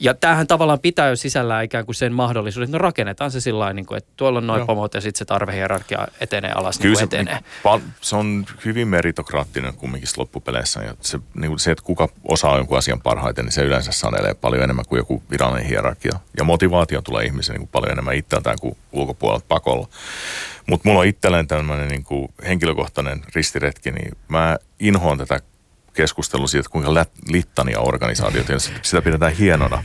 Ja tämähän tavallaan pitää jo sisällä ikään kuin sen mahdollisuuden, että no rakennetaan rakennetaan se sillä niin kuin, että tuolla on noin pomot ja sitten se tarvehierarkia etenee alas Kyllä niin se, etenee. Niin, se on hyvin meritokraattinen kumminkin loppupeleissä. Ja se, niin kuin se, että kuka osaa jonkun asian parhaiten, niin se yleensä sanelee paljon enemmän kuin joku virallinen hierarkia. Ja motivaatio tulee ihmisen niin kuin paljon enemmän itseltään kuin ulkopuolelta pakolla. Mutta mulla on itselleen tämmöinen niin kuin henkilökohtainen ristiretki, niin mä inhoan tätä keskustelua siitä, kuinka littania organisaatioita, sitä pidetään hienona.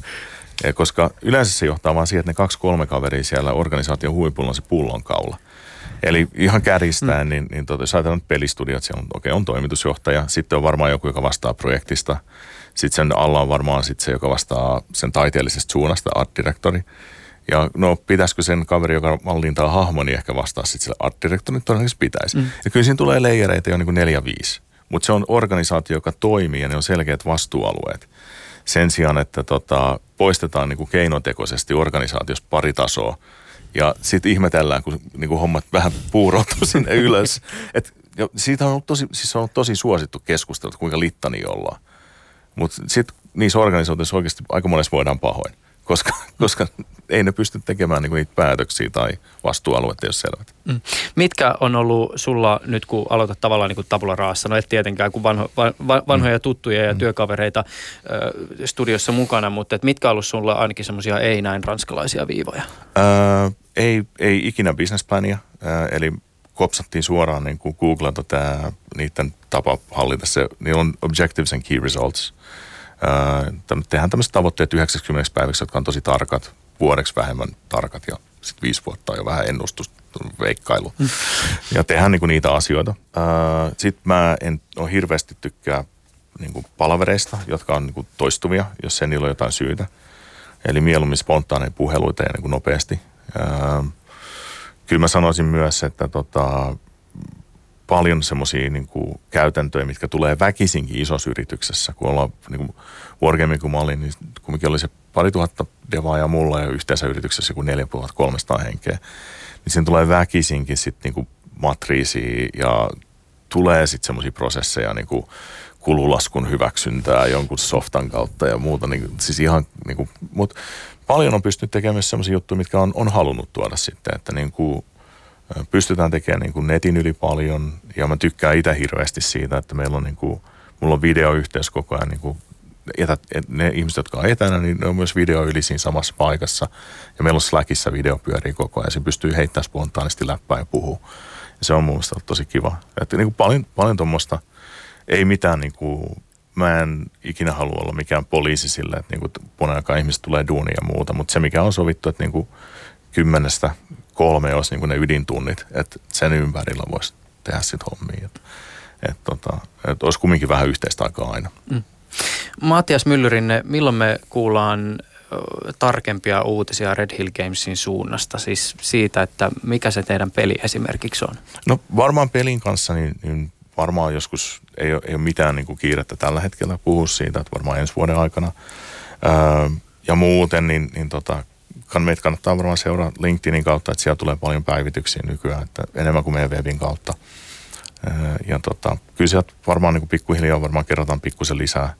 Ja koska yleensä se johtaa vaan siihen, että ne kaksi-kolme kaveria siellä organisaation huipulla on se pullonkaula. Eli ihan kärjistäen, mm. niin, niin tota, jos ajatellaan pelistudiot, siellä on, okay, on toimitusjohtaja, sitten on varmaan joku, joka vastaa projektista, sitten sen alla on varmaan sitten se, joka vastaa sen taiteellisesta suunnasta, art directori. Ja no pitäisikö sen kaveri, joka mallintaa hahmo, niin ehkä vastaa sitten sille art directorin, todennäköisesti pitäisi. Mm. Ja kyllä siinä tulee leijereitä jo niin kuin neljä, viisi. Mutta se on organisaatio, joka toimii ja ne on selkeät vastuualueet sen sijaan, että tota, poistetaan niin kuin keinotekoisesti organisaatiosta pari tasoa ja sitten ihmetellään, kun niin kuin hommat vähän puuroutuu sinne ylös. Et, ja siitä on ollut tosi, siis on ollut tosi suosittu keskustelu, kuinka littani ollaan. Mutta sitten niissä organisaatioissa oikeasti aika monessa voidaan pahoin koska, koska ei ne pysty tekemään niinku niitä päätöksiä tai vastuualueet ei ole selvät. Mm. Mitkä on ollut sulla nyt, kun aloitat tavallaan niin tabula raassa, no et tietenkään kuin vanho, van, vanhoja mm. tuttuja ja mm. työkavereita ö, studiossa mukana, mutta et mitkä on ollut sulla ainakin semmoisia ei näin ranskalaisia viivoja? Öö, ei, ei ikinä businessplania, öö, eli kopsattiin suoraan niin kuin Googlelta tämä niiden tapa hallita se, niillä on objectives and key results – tehdään tämmöiset tavoitteet 90 päiväksi, jotka on tosi tarkat, vuodeksi vähemmän tarkat ja sitten viisi vuotta on jo vähän ennustus, veikkailu. Mm. Ja tehdään niinku niitä asioita. Sitten mä en ole hirveästi tykkää niinku palavereista, jotka on niinku toistuvia, jos ei niillä ole jotain syytä. Eli mieluummin spontaaneja puheluita ja niinku nopeasti. Kyllä mä sanoisin myös, että tota, paljon semmoisia niin käytäntöjä, mitkä tulee väkisinkin isossa yrityksessä. Kun ollaan niin kuin Wargaming, kun mä olin, niin kumminkin oli se pari tuhatta devaajaa mulla ja yhteensä yrityksessä joku 4300 henkeä. Niin sen tulee väkisinkin sitten niin matriisi ja tulee sitten semmoisia prosesseja niin kuin kululaskun hyväksyntää jonkun softan kautta ja muuta. Niin, siis ihan niin kuin, mutta paljon on pystynyt tekemään semmoisia juttuja, mitkä on, on halunnut tuoda sitten, että niin kuin pystytään tekemään niin kuin netin yli paljon ja mä tykkään itse hirveästi siitä, että meillä on niin kuin, mulla on videoyhteys koko ajan niin kuin etä, ne ihmiset, jotka on etänä, niin ne on myös video yli siinä samassa paikassa. Ja meillä on Slackissa video pyörii koko ajan. Se pystyy heittämään spontaanisti läppää ja puhua. Ja se on mun mielestä tosi kiva. Että niin kuin paljon, paljon tuommoista, ei mitään niin kuin, mä en ikinä halua olla mikään poliisi sille, että niin kuin ihmiset tulee duunia ja muuta, mutta se mikä on sovittu, että niin kuin kymmenestä kolme olisi niin kuin ne ydintunnit, että sen ympärillä voisi tehdä sitten hommia. Että, että, tota, että olisi kumminkin vähän yhteistä aikaa aina. Mm. Matias Myllyrinne, milloin me kuullaan tarkempia uutisia Red Hill Gamesin suunnasta, siis siitä, että mikä se teidän peli esimerkiksi on? No varmaan pelin kanssa, niin, niin varmaan joskus ei ole, ei ole mitään niin kuin kiirettä tällä hetkellä puhua siitä, että varmaan ensi vuoden aikana. Öö, ja muuten, niin, niin tota, meitä kannattaa varmaan seurata LinkedInin kautta, että siellä tulee paljon päivityksiä nykyään, että enemmän kuin meidän webin kautta. Öö, ja tota, kyllä sieltä varmaan niin kuin pikkuhiljaa varmaan kerrotaan pikkusen lisää,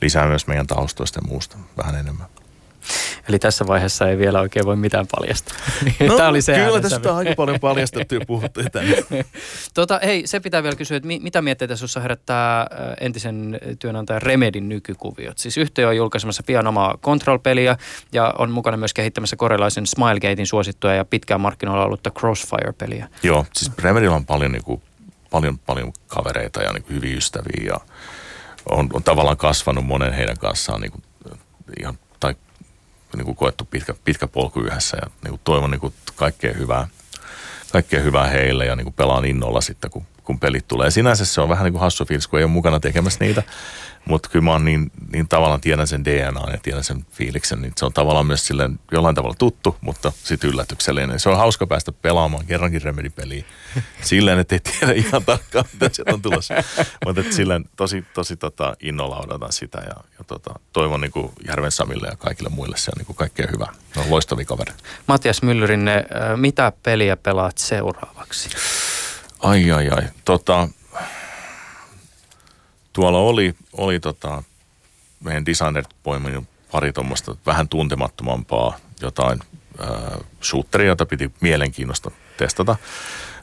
lisää myös meidän taustoista ja muusta vähän enemmän. Eli tässä vaiheessa ei vielä oikein voi mitään paljastaa. No, Tämä oli se kyllä tästä on aika paljon paljastettu ja puhuttu tota, hei, se pitää vielä kysyä, että mitä mietteitä sinussa herättää entisen työnantajan Remedin nykykuviot? Siis yhtiö on julkaisemassa pian omaa Control-peliä ja on mukana myös kehittämässä korealaisen Smilegatein suosittua ja pitkään markkinoilla ollutta Crossfire-peliä. Joo, siis Remedillä on paljon, niin kuin, paljon, paljon kavereita ja niin kuin hyviä ystäviä ja on, on tavallaan kasvanut monen heidän kanssaan niin kuin, ihan niin kuin koettu pitkä, pitkä polku yhdessä ja niin kuin toivon niin kuin kaikkea hyvää, kaikkea hyvää heille ja niin kuin pelaan innolla sitten, kun, kun pelit tulee. Sinänsä se on vähän niin kuin hassu fiilis, kun ei ole mukana tekemässä niitä, mutta kyllä mä oon niin, niin tavallaan tiedän sen DNA ja tiedän sen fiiliksen, niin se on tavallaan myös silleen jollain tavalla tuttu, mutta sitten yllätyksellinen. Se on hauska päästä pelaamaan kerrankin Remedy-peliä silleen, että ei tiedä ihan tarkkaan, mitä sieltä on tulossa. mutta silleen tosi, tosi tota, innolla odotan sitä ja, ja tota, toivon niin kuin Järven Samille ja kaikille muille se on niin kuin kaikkea hyvää. Ne on loistavia kavereita. Matias Myllyrinne, mitä peliä pelaat seuraavaksi? Ai ai ai. Tota, tuolla oli, oli tota, meidän designerit poiminut pari tuommoista vähän tuntemattomampaa jotain äh, shooteria, jota piti mielenkiinnosta testata.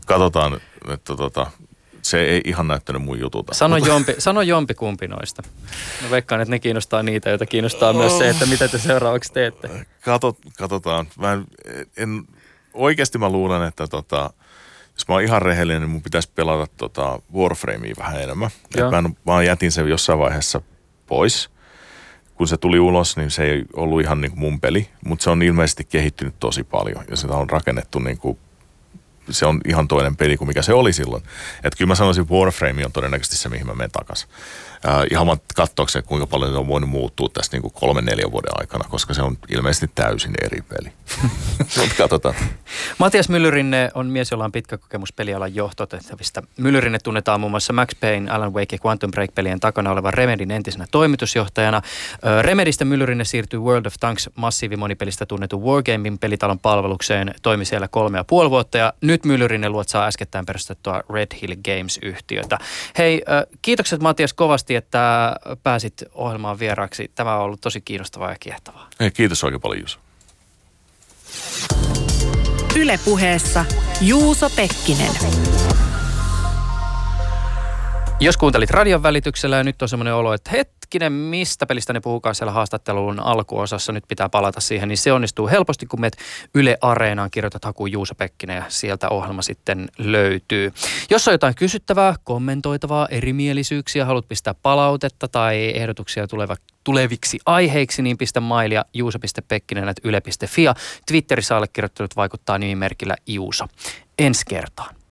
Katsotaan, että tota, se ei ihan näyttänyt mun jutulta. Sano, jompi, sano jompi kumpi noista. Mä veikkaan, että ne kiinnostaa niitä, joita kiinnostaa oh. myös se, että mitä te seuraavaksi teette. Katot, katsotaan. Mä en, en, oikeasti mä luulen, että tota, jos mä oon ihan rehellinen, niin mun pitäisi pelata tota Warframea vähän enemmän. Et mä, en, mä jätin sen jossain vaiheessa pois. Kun se tuli ulos, niin se ei ollut ihan niin kuin mun peli, mutta se on ilmeisesti kehittynyt tosi paljon ja sitä on rakennettu niin kuin se on ihan toinen peli kuin mikä se oli silloin. Että kyllä mä sanoisin, Warframe on todennäköisesti se, mihin mä menen takaisin. Äh, ihan vaan katsoakseni, kuinka paljon se on voinut muuttua tässä niin kuin kolmen, neljän vuoden aikana, koska se on ilmeisesti täysin eri peli. Mutta katsotaan. Matias Myllyrinne on mies, jolla on pitkä kokemus pelialan johtotehtävistä. Myllyrinne tunnetaan muun muassa Max Payne, Alan Wake ja Quantum Break-pelien takana olevan Remedin entisenä toimitusjohtajana. Remedistä Myllyrinne siirtyi World of Tanks massiivimonipelistä tunnetun Wargamein pelitalon palvelukseen, toimi siellä kolme ja puoli vuotta ja nyt Myllyrinne luotsaa äskettäin perustettua Red Hill Games-yhtiötä. Hei, kiitokset Matias kovasti, että pääsit ohjelmaan vieraaksi. Tämä on ollut tosi kiinnostavaa ja kiehtovaa. Hei, kiitos oikein paljon Juuso. Ylepuheessa Juuso Pekkinen. Jos kuuntelit radion välityksellä ja nyt on semmoinen olo, että hetkinen, mistä pelistä ne puhukaan siellä haastattelun alkuosassa, nyt pitää palata siihen, niin se onnistuu helposti, kun meet Yle Areenaan, kirjoitat hakuun Juuso Pekkinen ja sieltä ohjelma sitten löytyy. Jos on jotain kysyttävää, kommentoitavaa, erimielisyyksiä, haluat pistää palautetta tai ehdotuksia tuleva, tuleviksi aiheiksi, niin pistä mailia juuso.pekkinen.yle.fi ja Twitterissä allekirjoittanut vaikuttaa nimimerkillä Juuso. Ensi kertaan.